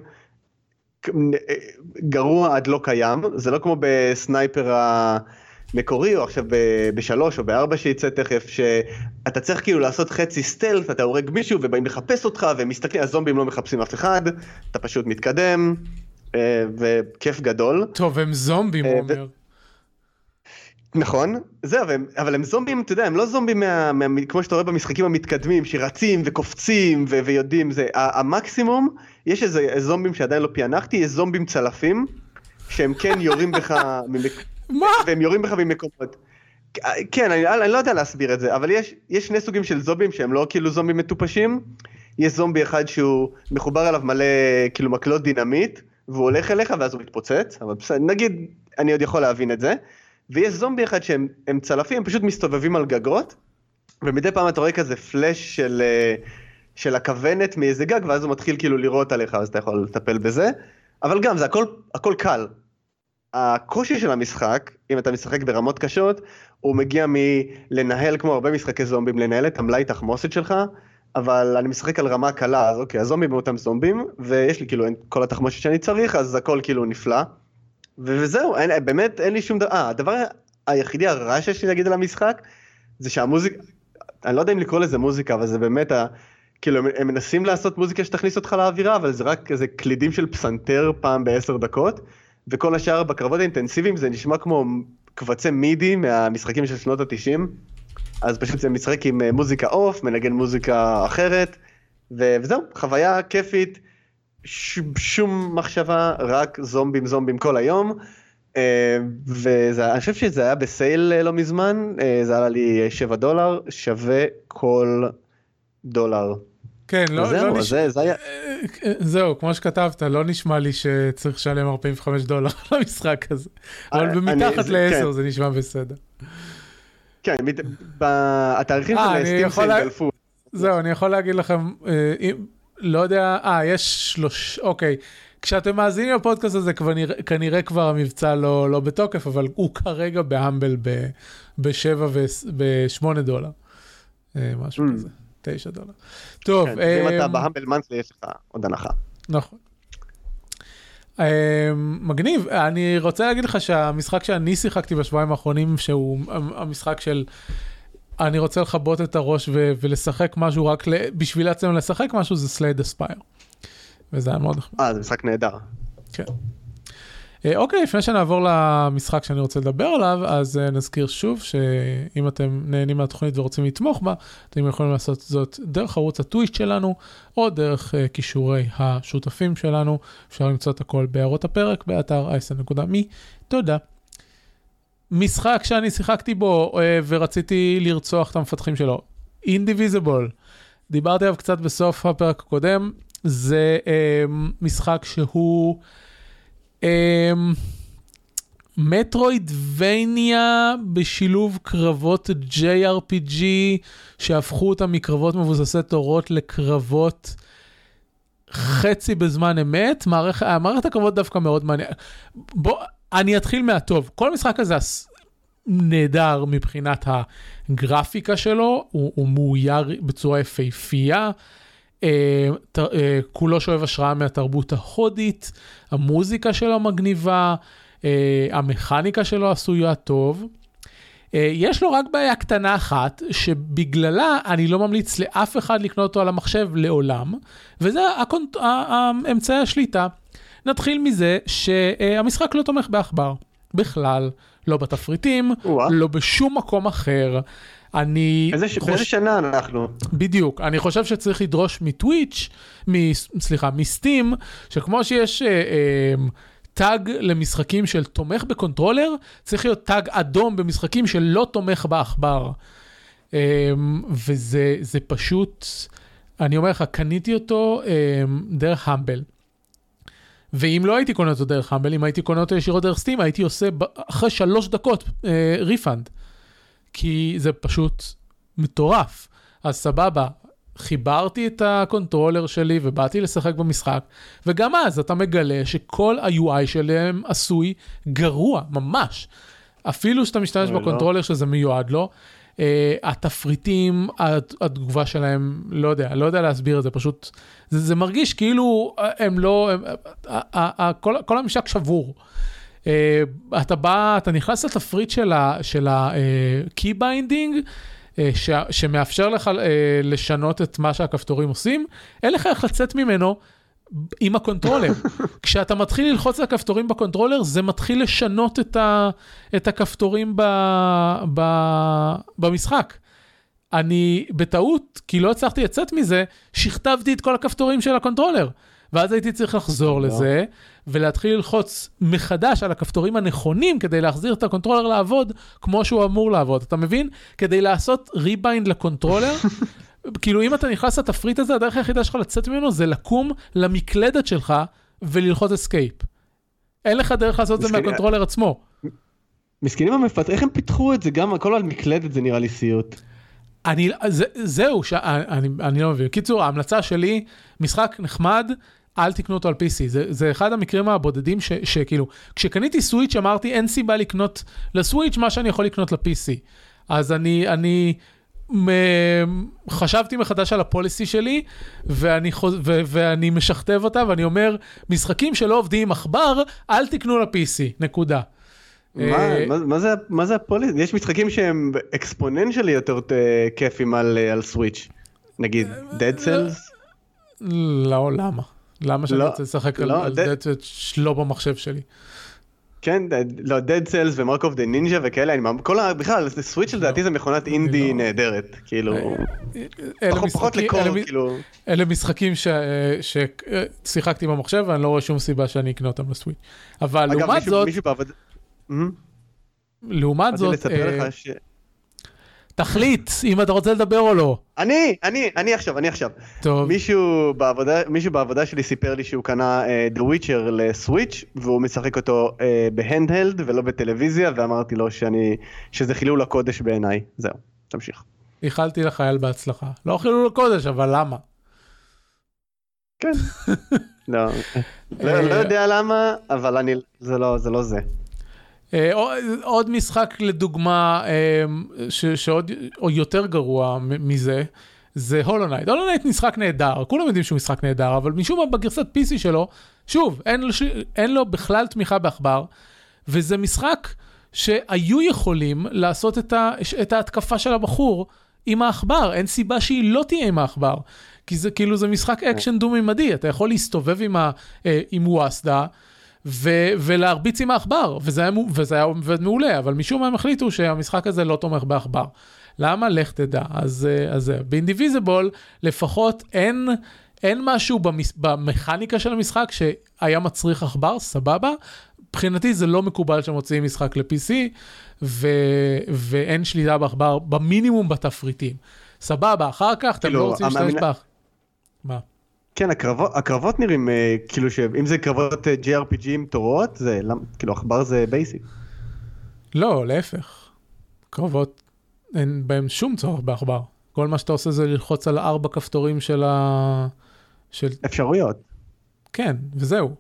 גרוע עד לא קיים זה לא כמו ב Sniper המקורי או עכשיו בשלוש או בארבע שייצא תכף שאתה צריך כאילו לעשות חצי stealth אתה הורג מישהו ובאים לחפש אותך ומסתכלים הזומבים לא מחפשים אף אחד אתה פשוט מתקדם. אה, וכיף גדול. טוב, הם זומבים, הוא אה, אומר. נכון, זהו, אבל הם זומבים, אתה יודע, הם לא זומבים מה, מה, כמו שאתה רואה במשחקים המתקדמים, שרצים וקופצים ו, ויודעים, זה המקסימום, יש איזה זומבים שעדיין לא פענחתי, יש זומבים צלפים, שהם כן יורים בך, ממק... מה? והם יורים בך ממקומות. כן, אני, אני לא יודע להסביר את זה, אבל יש, יש שני סוגים של זומבים שהם לא כאילו זומבים מטופשים, יש זומבי אחד שהוא מחובר אליו מלא כאילו מקלות דינמיט, והוא הולך אליך ואז הוא מתפוצץ, אבל בסדר, נגיד, אני עוד יכול להבין את זה. ויש זומבי אחד שהם צלפים, הם פשוט מסתובבים על גגות, ומדי פעם אתה רואה כזה פלאש של, אה, של הכוונת מאיזה גג, ואז הוא מתחיל כאילו לירות עליך, אז אתה יכול לטפל בזה. אבל גם, זה הכל, הכל קל. הקושי של המשחק, אם אתה משחק ברמות קשות, הוא מגיע מלנהל כמו הרבה משחקי זומבים, לנהל את המלאי תחמושת שלך, אבל אני משחק על רמה קלה, אז אוקיי, הזומבים הם אותם זומבים, ויש לי כאילו כל התחמושת שאני צריך, אז הכל כאילו נפלא. וזהו, אין, באמת אין לי שום דבר, אה, הדבר היחידי הרע שיש לי להגיד על המשחק, זה שהמוזיקה, אני לא יודע אם לקרוא לזה מוזיקה, אבל זה באמת, ה, כאילו הם, מנסים לעשות מוזיקה שתכניס אותך לאווירה, אבל זה רק איזה קלידים של פסנתר פעם בעשר דקות, וכל השאר בקרבות האינטנסיביים זה נשמע כמו קבצי מידי מהמשחקים של שנות התשעים. אז פשוט זה משחק עם אה, מוזיקה עוף, מנגן מוזיקה אחרת, ו- וזהו, חוויה כיפית, ש- שום מחשבה, רק זומבים זומבים כל היום. אה, ואני חושב שזה היה בסייל אה, לא מזמן, זה עלה לי 7 דולר, שווה כל דולר. כן, לא, זהו, לא נשמע, זה, זה היה... זהו, כמו שכתבת, לא נשמע לי שצריך לשלם 45 דולר למשחק הזה. אבל מתחת ל-10 כן. זה נשמע בסדר. כן, התאריכים של סטים שהתגלפו. זהו, אני יכול להגיד לכם, לא יודע, אה, יש שלוש, אוקיי. כשאתם מאזינים לפודקאסט הזה, כנראה כבר המבצע לא, לא בתוקף, אבל הוא כרגע בהמבל ב-7 ו-8 דולר. אה, משהו mm. כזה, 9 דולר. טוב. כן, אה, אם אתה בהמבל מנטלי, יש לך עוד הנחה. נכון. אמ, מגניב, אני רוצה להגיד לך שהמשחק שאני שיחקתי בשבועיים האחרונים, שהוא המשחק של אני רוצה לכבות את הראש ו- ולשחק משהו רק בשביל לעצמם לשחק משהו, זה סלייד אספייר. וזה היה מאוד נחמד. אה, זה משחק נהדר. כן. אה, אוקיי, לפני שנעבור למשחק שאני רוצה לדבר עליו, אז אה, נזכיר שוב שאם אתם נהנים מהתוכנית ורוצים לתמוך בה, אתם יכולים לעשות זאת דרך ערוץ הטוויץ' שלנו, או דרך uh, כישורי השותפים שלנו. אפשר למצוא את הכל בהערות הפרק, באתר אייסן.מי. תודה. משחק שאני שיחקתי בו uh, ורציתי לרצוח את המפתחים שלו, אינדיביזיבול. דיברתי עליו קצת בסוף הפרק הקודם, זה uh, משחק שהוא... מטרואידבניה אמ, בשילוב קרבות JRPG שהפכו אותם מקרבות מבוססי תורות לקרבות חצי בזמן אמת. מערכת, מערכת הקרבות דווקא מאוד מעניין. בוא, אני אתחיל מהטוב. כל המשחק הזה נהדר מבחינת הגרפיקה שלו, הוא, הוא מאויר בצורה יפהפייה. אה, אה, כולו שואב השראה מהתרבות ההודית, המוזיקה שלו מגניבה, אה, המכניקה שלו עשויה טוב. יש לו רק בעיה קטנה אחת, שבגללה אני לא ממליץ לאף אחד לקנות אותו על המחשב לעולם, וזה הקונט... אמצעי השליטה. נתחיל מזה שהמשחק לא תומך בעכבר, בכלל, לא בתפריטים, לא בשום מקום אחר. אני... איזה, ש... חוש... באיזה שנה אנחנו? בדיוק, אני חושב שצריך לדרוש מטוויץ', מ... סליחה, מסטים, שכמו שיש אה, אה, tag למשחקים שלא תומך ב controller, צריך להיות tag אדום במשחקים שלא תומך בעכבר. אה, וזה פשוט, אני אומר לך, קניתי אותו אה, דרך Humble. ואם לא הייתי קונה אותו דרך Humble, אם הייתי קונה אותו ישירות דרך Steam, הייתי עושה אחרי שלוש דקות refund. אה, כי זה פשוט מטורף. אז סבבה, חיברתי את ה controller שלי ובאתי לשחק במשחק, וגם אז אתה מגלה שכל ה-UI שלהם עשוי גרוע, ממש. אפילו שאתה משתמש לא. ב controller לא. שזה מיועד לו, uh, התפריטים, התגובה שלהם, לא יודע, לא יודע להסביר את זה, פשוט, זה, זה מרגיש כאילו הם לא, הם, הם, כל, כל הממשק שבור. אתה בא, אתה נכנס לתפריט של ה-key binding, ש, שמאפשר לך לשנות את מה שהכפתורים עושים, אין לך איך לצאת ממנו עם ה controller. כשאתה מתחיל ללחוץ על הכפתורים ב controller, זה מתחיל לשנות את, ה, את הכפתורים ב, ב, במשחק. אני בטעות, כי לא הצלחתי לצאת מזה, שכתבתי את כל הכפתורים של ה controller. ואז הייתי צריך לחזור לזה, ולהתחיל ללחוץ מחדש על הכפתורים הנכונים כדי להחזיר את ה controller לעבוד כמו שהוא אמור לעבוד. אתה מבין? כדי לעשות rebind ל controller, כאילו אם אתה נכנס לתפריט הזה, הדרך היחידה שלך לצאת ממנו זה לקום למקלדת שלך וללחוץ escape. אין לך דרך לעשות את זה מה controller עצמו. מסכנים המפתחים, איך הם פיתחו את זה? גם כל המקלדת זה נראה לי סיוט. אני, זה, זהו, ש, אני, אני לא מבין. קיצור, ההמלצה שלי, משחק נחמד, אל תקנו אותו על PC. זה, זה אחד המקרים הבודדים ש, שכאילו, כשקניתי סוויץ' אמרתי, אין סיבה לקנות לסוויץ' מה שאני יכול לקנות ל-PC. אז אני, אני חשבתי מחדש על הפוליסי שלי, ואני, חוז... ו... ואני משכתב אותה, ואני אומר, משחקים שלא עובדים עם עכבר, אל תקנו ל-PC, נקודה. אה, מה, מה, זה, מה זה הפוליסי? יש משחקים שהם אקספוננציאלי יותר אה, כיפים על, אה, על סוויץ', נגיד Dead Cells? לא, למה? למה שאני לא, רוצה לשחק לא, על Dead Cells לא במחשב שלי? כן, לא, Dead Cells ו Mark of the Ninja וכאלה, אני כל ה... בכלל, Switch לדעתי זה מכונת אינדי לא- נהדרת, כאילו, פחות לקור, כאילו. אלה משחקים ששיחקתי במחשב ואני לא רואה שום סיבה שאני אקנה אותם ל Switch. אבל לעומת זאת, לעומת זאת, תחליט אם אתה רוצה לדבר או לא. אני, אני, אני עכשיו, אני עכשיו. טוב. מישהו בעבודה, מישהו בעבודה שלי סיפר לי שהוא קנה uh, The Witcher לסוויץ' והוא משחק אותו uh, בהנדהלד ולא בטלוויזיה ואמרתי לו שאני, שזה חילול הקודש בעיניי. זהו, תמשיך. איחלתי לחייל בהצלחה. לא חילול הקודש, אבל למה? כן. לא, לא, לא יודע למה, אבל אני, זה לא זה. לא זה. אה, עוד משחק לדוגמה אה, שעוד יותר גרוע מזה. זה Hollow Knight. Hollow Knight משחק נהדר, כולם יודעים שהוא משחק נהדר, אבל משום מה בגרסת PC שלו, שוב, אין לו, אין לו בכלל תמיכה בעכבר, וזה משחק שהיו יכולים לעשות את, ה, את ההתקפה של הבחור עם העכבר, אין סיבה שהיא לא תהיה עם העכבר. כי זה כאילו, זה משחק אקשן דו-מימדי, אתה יכול להסתובב עם, ה, אה, עם WASD. ו- ולהרביץ עם העכבר, וזה היה, וזה היה עובד מעולה, אבל משום מה הם החליטו שהמשחק הזה לא תומך בעכבר. למה? לך תדע. אז, אה, אז זה. ב Indivisible, לפחות אין, אין משהו במס, במכניקה של המשחק שהיה מצריך עכבר, סבבה. מבחינתי זה לא מקובל שמוציאים משחק ל-PC, ו- ואין שליטה בעכבר במינימום בתפריטים. סבבה, אחר כך אתם לא רוצים להשתמש בעכבר. מה? כן, הקרבות, הקרבות נראים אה, כאילו שאם זה קרבות אה, JRPG עם תורות, זה למ, כאילו עכבר זה basic. לא, להפך. קרבות, אין בהם שום צורך בעכבר. כל מה שאתה עושה זה ללחוץ על ארבע כפתורים של ה... של... אפשרויות. כן, וזהו.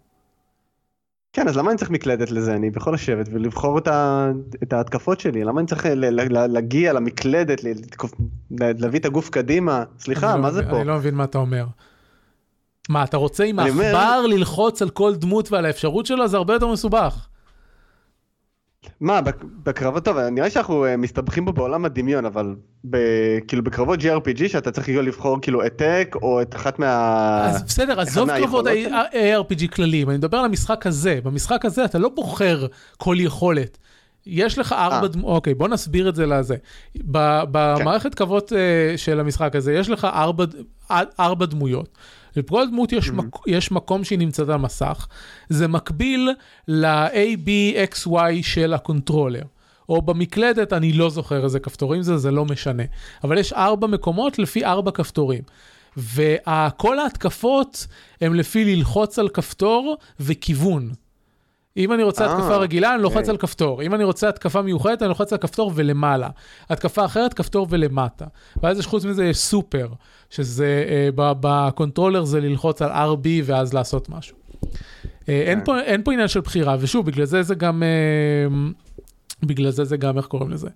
כן, אז למה אני צריך מקלדת לזה? אני יכול לשבת ולבחור את, ה... את ההתקפות שלי, למה אני צריך ל... ל... להגיע למקלדת, לתקוף... להביא את הגוף קדימה? סליחה, מה לא, זה פה? אני לא מבין מה אתה אומר. מה, אתה רוצה עם העכבר ללחוץ על כל דמות ועל האפשרות שלו? זה הרבה יותר מסובך. מה, בקרבות, טוב, נראה לי שאנחנו אה, מסתבכים פה בעולם הדמיון, אבל ב, כאילו בקרבות JRPG שאתה צריך לבחור כאילו העתק או את אחת מה... אז בסדר, עזוב קרבות ARPG כלליים, אני מדבר על המשחק הזה. במשחק הזה אתה לא בוחר כל יכולת. יש לך ארבע אה. דמויות, אוקיי, בוא נסביר את זה לזה. ב- במערכת קרבות אה, של המשחק הזה, יש לך ארבע, ארבע דמויות. לכל דמות יש, מק, יש מקום שהיא נמצאת על המסך. זה מקביל ל-ABXY של הקונטרולר. או במקלדת, אני לא זוכר איזה כפתורים זה, זה לא משנה. אבל יש ארבע מקומות לפי ארבע כפתורים. וכל ההתקפות הם לפי ללחוץ על כפתור וכיוון. אם אני רוצה אה, התקפה רגילה, אני לוחץ אוקיי. על כפתור. אם אני רוצה התקפה מיוחדת, אני לוחץ על כפתור ולמעלה. התקפה אחרת, כפתור ולמטה. ואז יש חוץ מזה יש סופר, שזה אה, בקונטרולר זה ללחוץ על RB ואז לעשות משהו. אה, אין, כן. פה, אין פה עניין של בחירה, ושוב, בגלל זה זה גם, בגלל זה זה גם, איך קוראים לזה?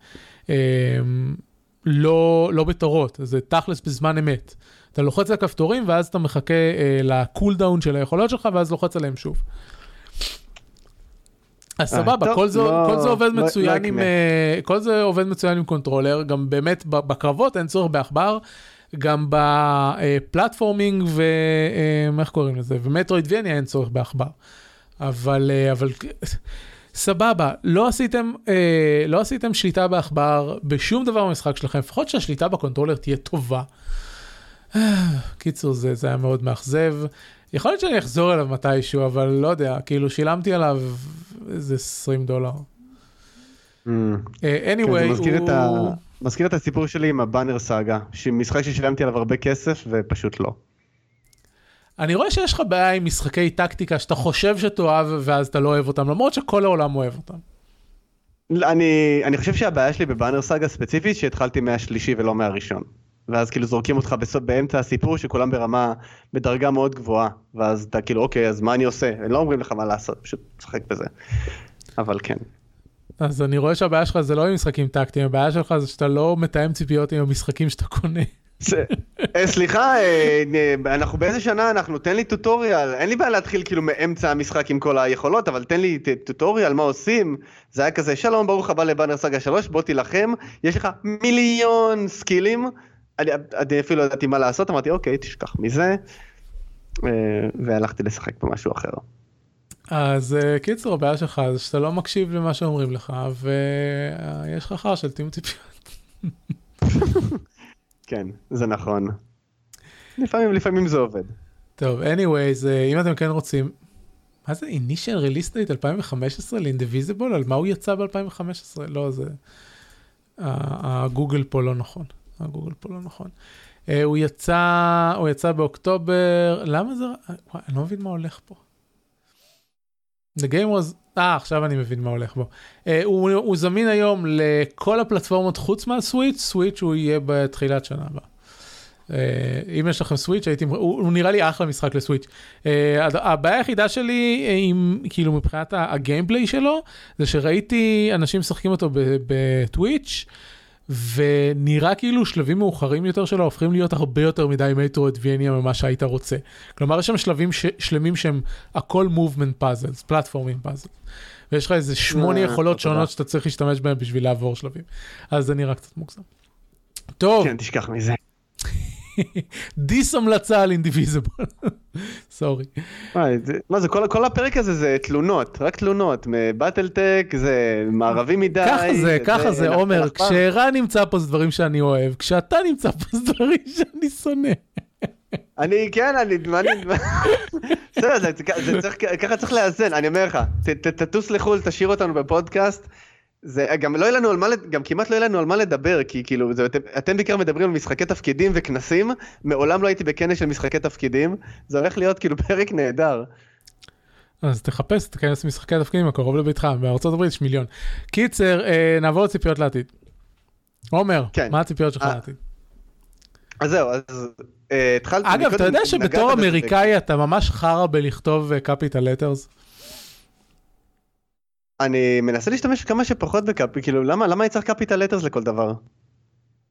לא, לא בתורות, זה תכלס בזמן אמת. אתה לוחץ על כפתורים ואז אתה מחכה אה, ל cooldown של היכולות שלך ואז לוחץ עליהם שוב. אז סבבה, כל זה, עובד מצוין עם, אקנה. כל זה עובד מצוין עם קונטרולר, גם באמת בקרבות אין צורך בעכבר, גם בפלטפורמינג ו... אה, קוראים לזה? ומטרוידווניה אין צורך בעכבר. אבל, אה, אבל סבבה, לא עשיתם, אה, לא עשיתם שליטה בעכבר בשום דבר במשחק שלכם, לפחות שהשליטה בקונטרולר תהיה טובה. קיצור, זה, זה היה מאוד מאכזב. יכול להיות שאני אחזור אליו מתישהו, אבל לא יודע, כאילו שילמתי עליו איזה 20 דולר. Mm. אה, כן, anyway, זה מזכיר את, ה... הוא... מזכיר את הסיפור שלי עם ה Banner Saga, משחק ששילמתי עליו הרבה כסף ופשוט לא. אני רואה שיש לך בעיה עם משחקי טקטיקה שאתה חושב שתאהב ואז אתה לא אוהב אותם, למרות שכל העולם אוהב אותם. אני, אני חושב שהבעיה שלי בבאנר סאגה ספציפית שהתחלתי מהשלישי ולא מהראשון. ואז כאילו זורקים אותך בסוף, באמצע הסיפור שכולם ברמה, בדרגה מאוד גבוהה. ואז אתה כאילו אוקיי אז מה אני עושה? הם לא אומרים לך מה לעשות, פשוט תשחק בזה. אבל כן. אז אני רואה שהבעיה שלך זה לא עם משחקים טקטיים, הבעיה שלך זה שאתה לא מתאם ציפיות עם המשחקים שאתה קונה. אה, סליחה, אה, אה, אנחנו באיזה שנה אנחנו? תן לי טוטוריאל. אין לי בעיה להתחיל כאילו מאמצע המשחק עם כל היכולות, אבל תן לי טוטוריאל, מה עושים? זה היה כזה, שלום, ברוך הבא לבאנר סאגה 3, בוא תילחם, יש לך מיליון סקילים. אני, אני אפילו לא ידעתי מה לעשות, אמרתי, אוקיי, תשכח מזה. אה, והלכתי לשחק במשהו אחר. אז אה, קיצור, הבעיה שלך זה שאתה לא מקשיב למה שאומרים לך, ויש לך חר של תיאום ציפיות. כן, זה נכון. לפעמים, לפעמים זה עובד. טוב, anyways, אה, אם אתם כן רוצים, מה זה initial release date 2015 ל-Indivisible? על מה הוא יצא ב-2015? לא, זה... הגוגל פה לא נכון. הגוגל פה לא נכון. אה, הוא יצא, הוא יצא באוקטובר, למה זה... וואי, אני לא מבין מה הולך פה. The game was... אה, עכשיו אני מבין מה הולך בו. אה, הוא, הוא זמין היום לכל הפלטפורמות חוץ מהסוויץ', סוויץ' הוא יהיה בתחילת שנה הבאה. אה, אם יש לכם סוויץ', הייתי, הוא, הוא נראה לי אחלה משחק לסוויץ'. הד- הבעיה היחידה שלי עם, כאילו מבחינת הגיימפליי שלו, זה שראיתי אנשים משחקים אותו ב- בטוויץ', ונראה כאילו שלבים מאוחרים יותר שלו הופכים להיות הרבה יותר מדי מטרואידבניה ממה שהיית רוצה. כלומר, יש שם שלבים ש- שלמים שהם הכל movement puzzles, platforming puzzles. ויש לך איזה שמונה אה, יכולות. שונות שאתה צריך להשתמש בהן בשביל לעבור שלבים. אז זה נראה קצת מוגזם. טוב, כן, תשכח מזה. dis המלצה על Indivisible. Sorry. מה זה, כל, כל הפרק הזה זה תלונות, רק תלונות, מ BattleTech, זה מערבי מדי. ככה זה, ככה זה, עומר. כשערן נמצא פה זה דברים שאני אוהב, כשאתה נמצא פה זה דברים שאני שונא. אני, כן, אני, מה אני, בסדר, ככה צריך לאזן, אני אומר לך, תטוס לחו"ל, תשאיר אותנו בפודקאסט, זה גם לא יהיה לנו על מה, גם כמעט לא יהיה לנו על מה לדבר, כי כאילו, זה, אתם, אתם בעיקר מדברים על משחקי תפקידים וכנסים, מעולם לא הייתי בכנס של משחקי תפקידים, זה הולך להיות כאילו פרק נהדר. אז תחפש, תיכנס למשחקי התפקידים הקרוב לביתך, בארצות הברית יש מיליון. קיצר, אה, נעבור לציפיות לעתיד. עומר, כן. מה הציפיות שלך אה, לעתיד? אז זהו, אז אה, התחלתי, אגב, אתה יודע שבתור אמריקאי אתה ממש חרא בלכתוב קפיטל לטרס? אני מנסה להשתמש כמה שפחות בקאפי, כאילו למה למה אני צריך קפיטל לטרס לכל דבר?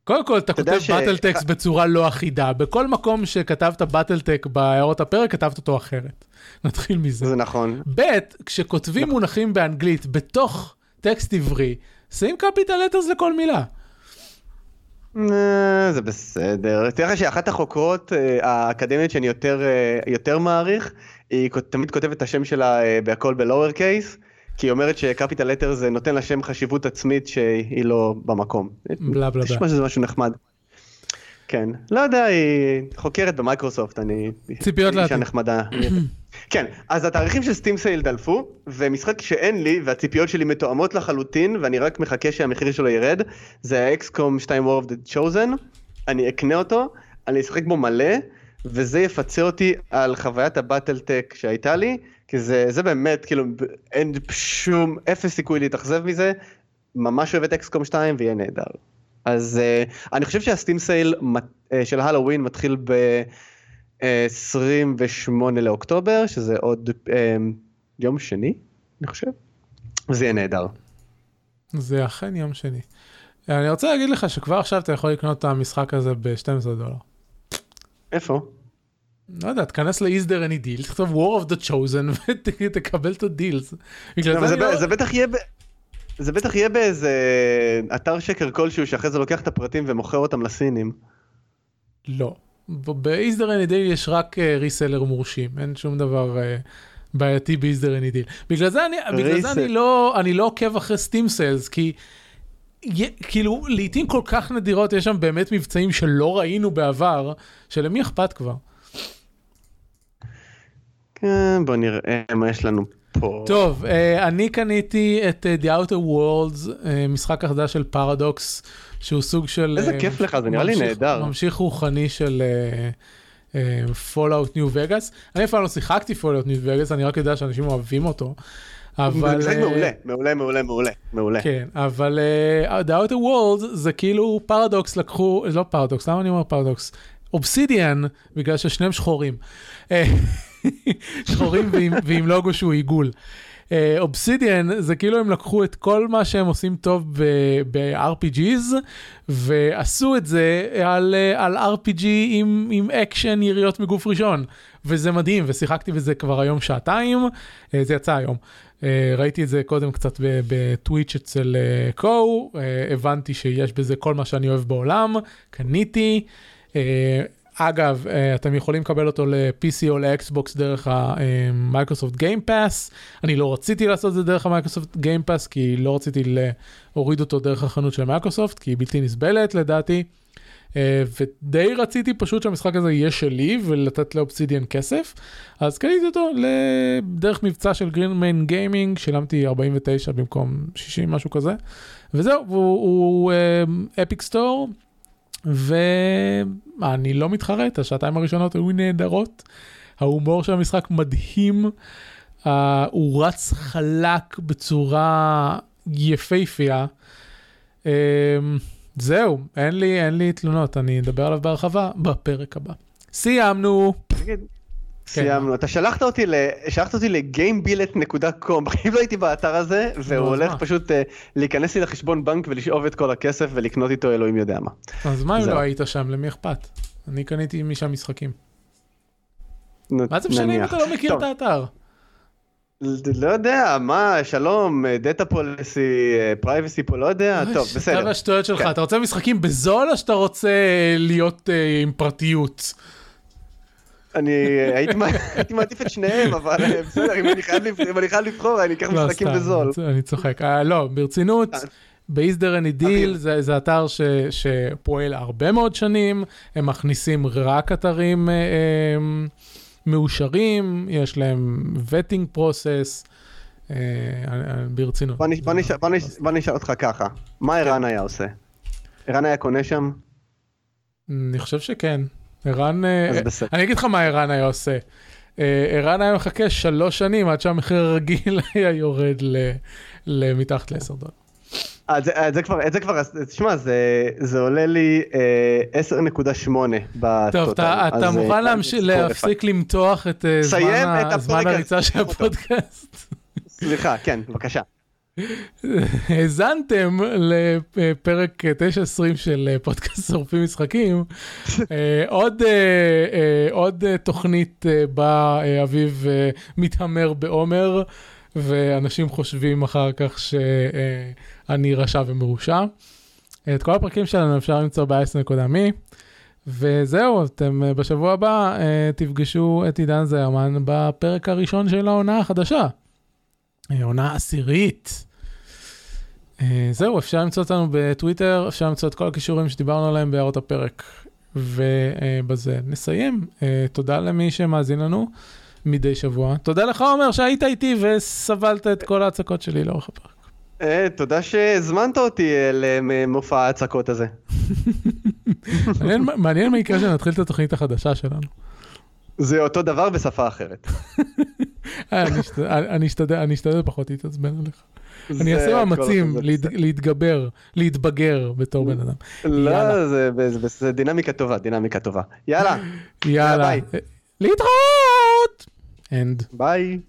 קודם כל, אתה כותב ש- באטל טקסט בצורה לא אחידה. בכל מקום שכתבת באטל טק בהערות הפרק, כתבת אותו אחרת. נתחיל מזה. זה נכון. ב', כשכותבים נכון. מונחים באנגלית בתוך טקסט עברי, שים capital letters לכל מילה. אה, זה בסדר. תראה לך שאחת החוקרות אה, האקדמיות שאני יותר אה, יותר מעריך, היא תמיד כותבת את השם שלה אה, בהכל ב lower case, כי היא אומרת ש capital letter זה נותן לה שם חשיבות עצמית שהיא לא במקום. בלה בלה בלה. שזה משהו נחמד. כן, לא יודע, היא חוקרת במייקרוסופט, אני... ציפיות היא אישה לעתיד. נחמדה. כן, אז התאריכים של סטים סייל דלפו, ומשחק שאין לי, והציפיות שלי מתואמות לחלוטין, ואני רק מחכה שהמחיר שלו ירד, זה האקסקום 2 War of the Chosen, אני אקנה אותו, אני אשחק בו מלא, וזה יפצה אותי על חוויית הבטל טק שהייתה לי, כי זה, זה באמת, כאילו, אין שום, אפס סיכוי להתאכזב מזה, ממש אוהב את אקסקום 2 ויהיה נהדר. אז uh, אני חושב שהסטים סייל uh, של הלואוין מתחיל ב-28 לאוקטובר, שזה עוד uh, יום שני, אני חושב, וזה יהיה נהדר. זה אכן יום שני. אני רוצה להגיד לך שכבר עכשיו אתה יכול לקנות את המשחק הזה ב-12 דולר. איפה? לא יודע, תכנס ל-Is there any deal, תכתוב War of the Chosen ותקבל את הדילס. זה לא... זה בטח יהיה ב... זה בטח יהיה באיזה אתר שקר כלשהו שאחרי זה לוקח את הפרטים ומוכר אותם לסינים. לא. ב-Is there any deal יש רק ריסלר מורשים, אין שום דבר אה, בעייתי ב-Is there any deal. בגלל זה אני, בגלל זה Resell- אני לא, אני לא עוקב אחרי סטים סיילס, כי... כאילו לעיתים כל כך נדירות יש שם באמת מבצעים שלא ראינו בעבר, שלמי אכפת כבר. כן, בוא נראה מה יש לנו פה. טוב, אה, אני קניתי את אה, The Outer Worlds, אה, משחק החדש של פרדוקס, שהוא סוג של... איזה כיף לך, זה נראה לי נהדר. ממשיך רוחני של Fallout New Vegas. אני אף פעם לא שיחקתי Fallout New Vegas, אני רק יודע שאנשים אוהבים אותו. אבל... זה משחק מעולה, מעולה, מעולה, מעולה, מעולה. כן, אבל uh, The Outer Worlds זה כאילו פרדוקס לקחו, לא פרדוקס, למה אני אומר פרדוקס? אובסידיאן, בגלל ששניהם שחורים. אה, שחורים ועם, ועם לוגו שהוא עיגול. אובסידיאן זה כאילו הם לקחו את כל מה שהם עושים טוב ב-RPGs ועשו את זה על, אה, על RPG עם, עם אקשן יריות מגוף ראשון וזה מדהים ושיחקתי בזה כבר היום שעתיים אה, זה יצא היום. אה, ראיתי את זה קודם קצת בטוויץ' אצל אה, קו, אה, הבנתי שיש בזה כל מה שאני אוהב בעולם, קניתי. אגב, אה, אתם יכולים לקבל אותו ל-PC או לאקסבוקס דרך ה Microsoft Game Pass. אני לא רציתי לעשות את זה דרך ה Microsoft Game Pass, כי לא רציתי להוריד אותו דרך החנות של מייקרוסופט, כי היא בלתי נסבלת לדעתי. אה, ודי רציתי פשוט שהמשחק הזה יהיה שלי ולתת לאובסידיאן כסף. אז קניתי אותו דרך מבצע של Green Man Gaming, שילמתי 49 במקום 60 משהו כזה. וזהו, הוא, אפיק סטור, ואני לא מתחרט, השעתיים הראשונות היו נהדרות. ההומור של המשחק מדהים, uh, הוא רץ חלק בצורה יפהפייה. Um, זהו, אין לי, אין לי תלונות, אני אדבר עליו בהרחבה בפרק הבא. סיימנו. סיימנו. אתה שלחת אותי ל- שלחת אותי לגיימבילט.קום, בחיים לא הייתי באתר הזה, והוא הולך? פשוט אה, להיכנס לי לחשבון בנק ולשאוב את כל הכסף ולקנות איתו אלוהים יודע מה. אז מה אם זהו. לא היית שם, למי אכפת? אני קניתי משם משחקים. מה זה משנה אם. אתה לא מכיר את האתר? לא יודע, מה, שלום, data policy, privacy פה, לא יודע, טוב, אתה בסדר. והשטויות שלך, כן. אתה רוצה משחקים בזול או שאתה רוצה להיות אה, עם פרטיות? אני הייתי מע- הייתי מעדיף את שניהם, אבל אה, בסדר, אם אני חייב לבחור- אני אקח לא, משחקים בזול. אני- צוחק. אה, לא, ברצינות, אה. ב IsThereAnyDeal אוקיי. זה זה אתר ש- שפועל הרבה מאוד שנים, הם מכניסים רק אתרים אה, אה, מאושרים, יש להם vetting process, ברצינות. בוא נש- בוא נש- בוא נש- בוא נשאל אותך ככה, מה כן. ערן היה עושה? ערן היה קונה שם? אני חושב שכן. ערן, אה, בסדר. אני אגיד לך מה ערן היה עושה. אה, ערן היה מחכה שלוש שנים עד שהמחיר הרגיל היה יורד למתחת ל-10 דולר. אה, את זה- את זה כבר, את זה כבר, תשמע, זה זה עולה לי אה, 10.8 בטוטל. טוב, אתה, אתה אז, אה, מוכן ספור להפסיק למתוח את אה, זמן, את. הריצה של. הפודקאסט? סליחה, כן, בבקשה. האזנתם לפרק 920 של אה, פודקאסט שורפים משחקים. אה, עוד, אה, עוד תוכנית בה אביב מתעמר בעומר, ואנשים חושבים אחר כך שאני רשע ומרושע. את כל הפרקים שלנו אפשר למצוא ב-10.me. וזהו, אתם בשבוע הבא תפגשו את עידן זרמן בפרק הראשון של העונה החדשה. עונה עשירית. זהו, אפשר למצוא אותנו בטוויטר, אפשר למצוא את כל הכישורים שדיברנו עליהם בהערות הפרק. ובזה נסיים. תודה למי שמאזין לנו מדי שבוע. תודה לך, עומר, שהיית איתי וסבלת את כל ההצקות שלי לאורך הפרק. אה, תודה שהזמנת אותי למופע ההצקות הזה. מעניין מה יקרה כשנתחיל את התוכנית החדשה שלנו. זה אותו דבר בשפה אחרת. אה, אני אשתדל פחות להתעצבן עליך. אני אעשה מאמצים להתגבר, להתבגר בתור בן אדם. לא, זה דינמיקה טובה, דינמיקה טובה. יאללה. יאללה. להתראות! ביי.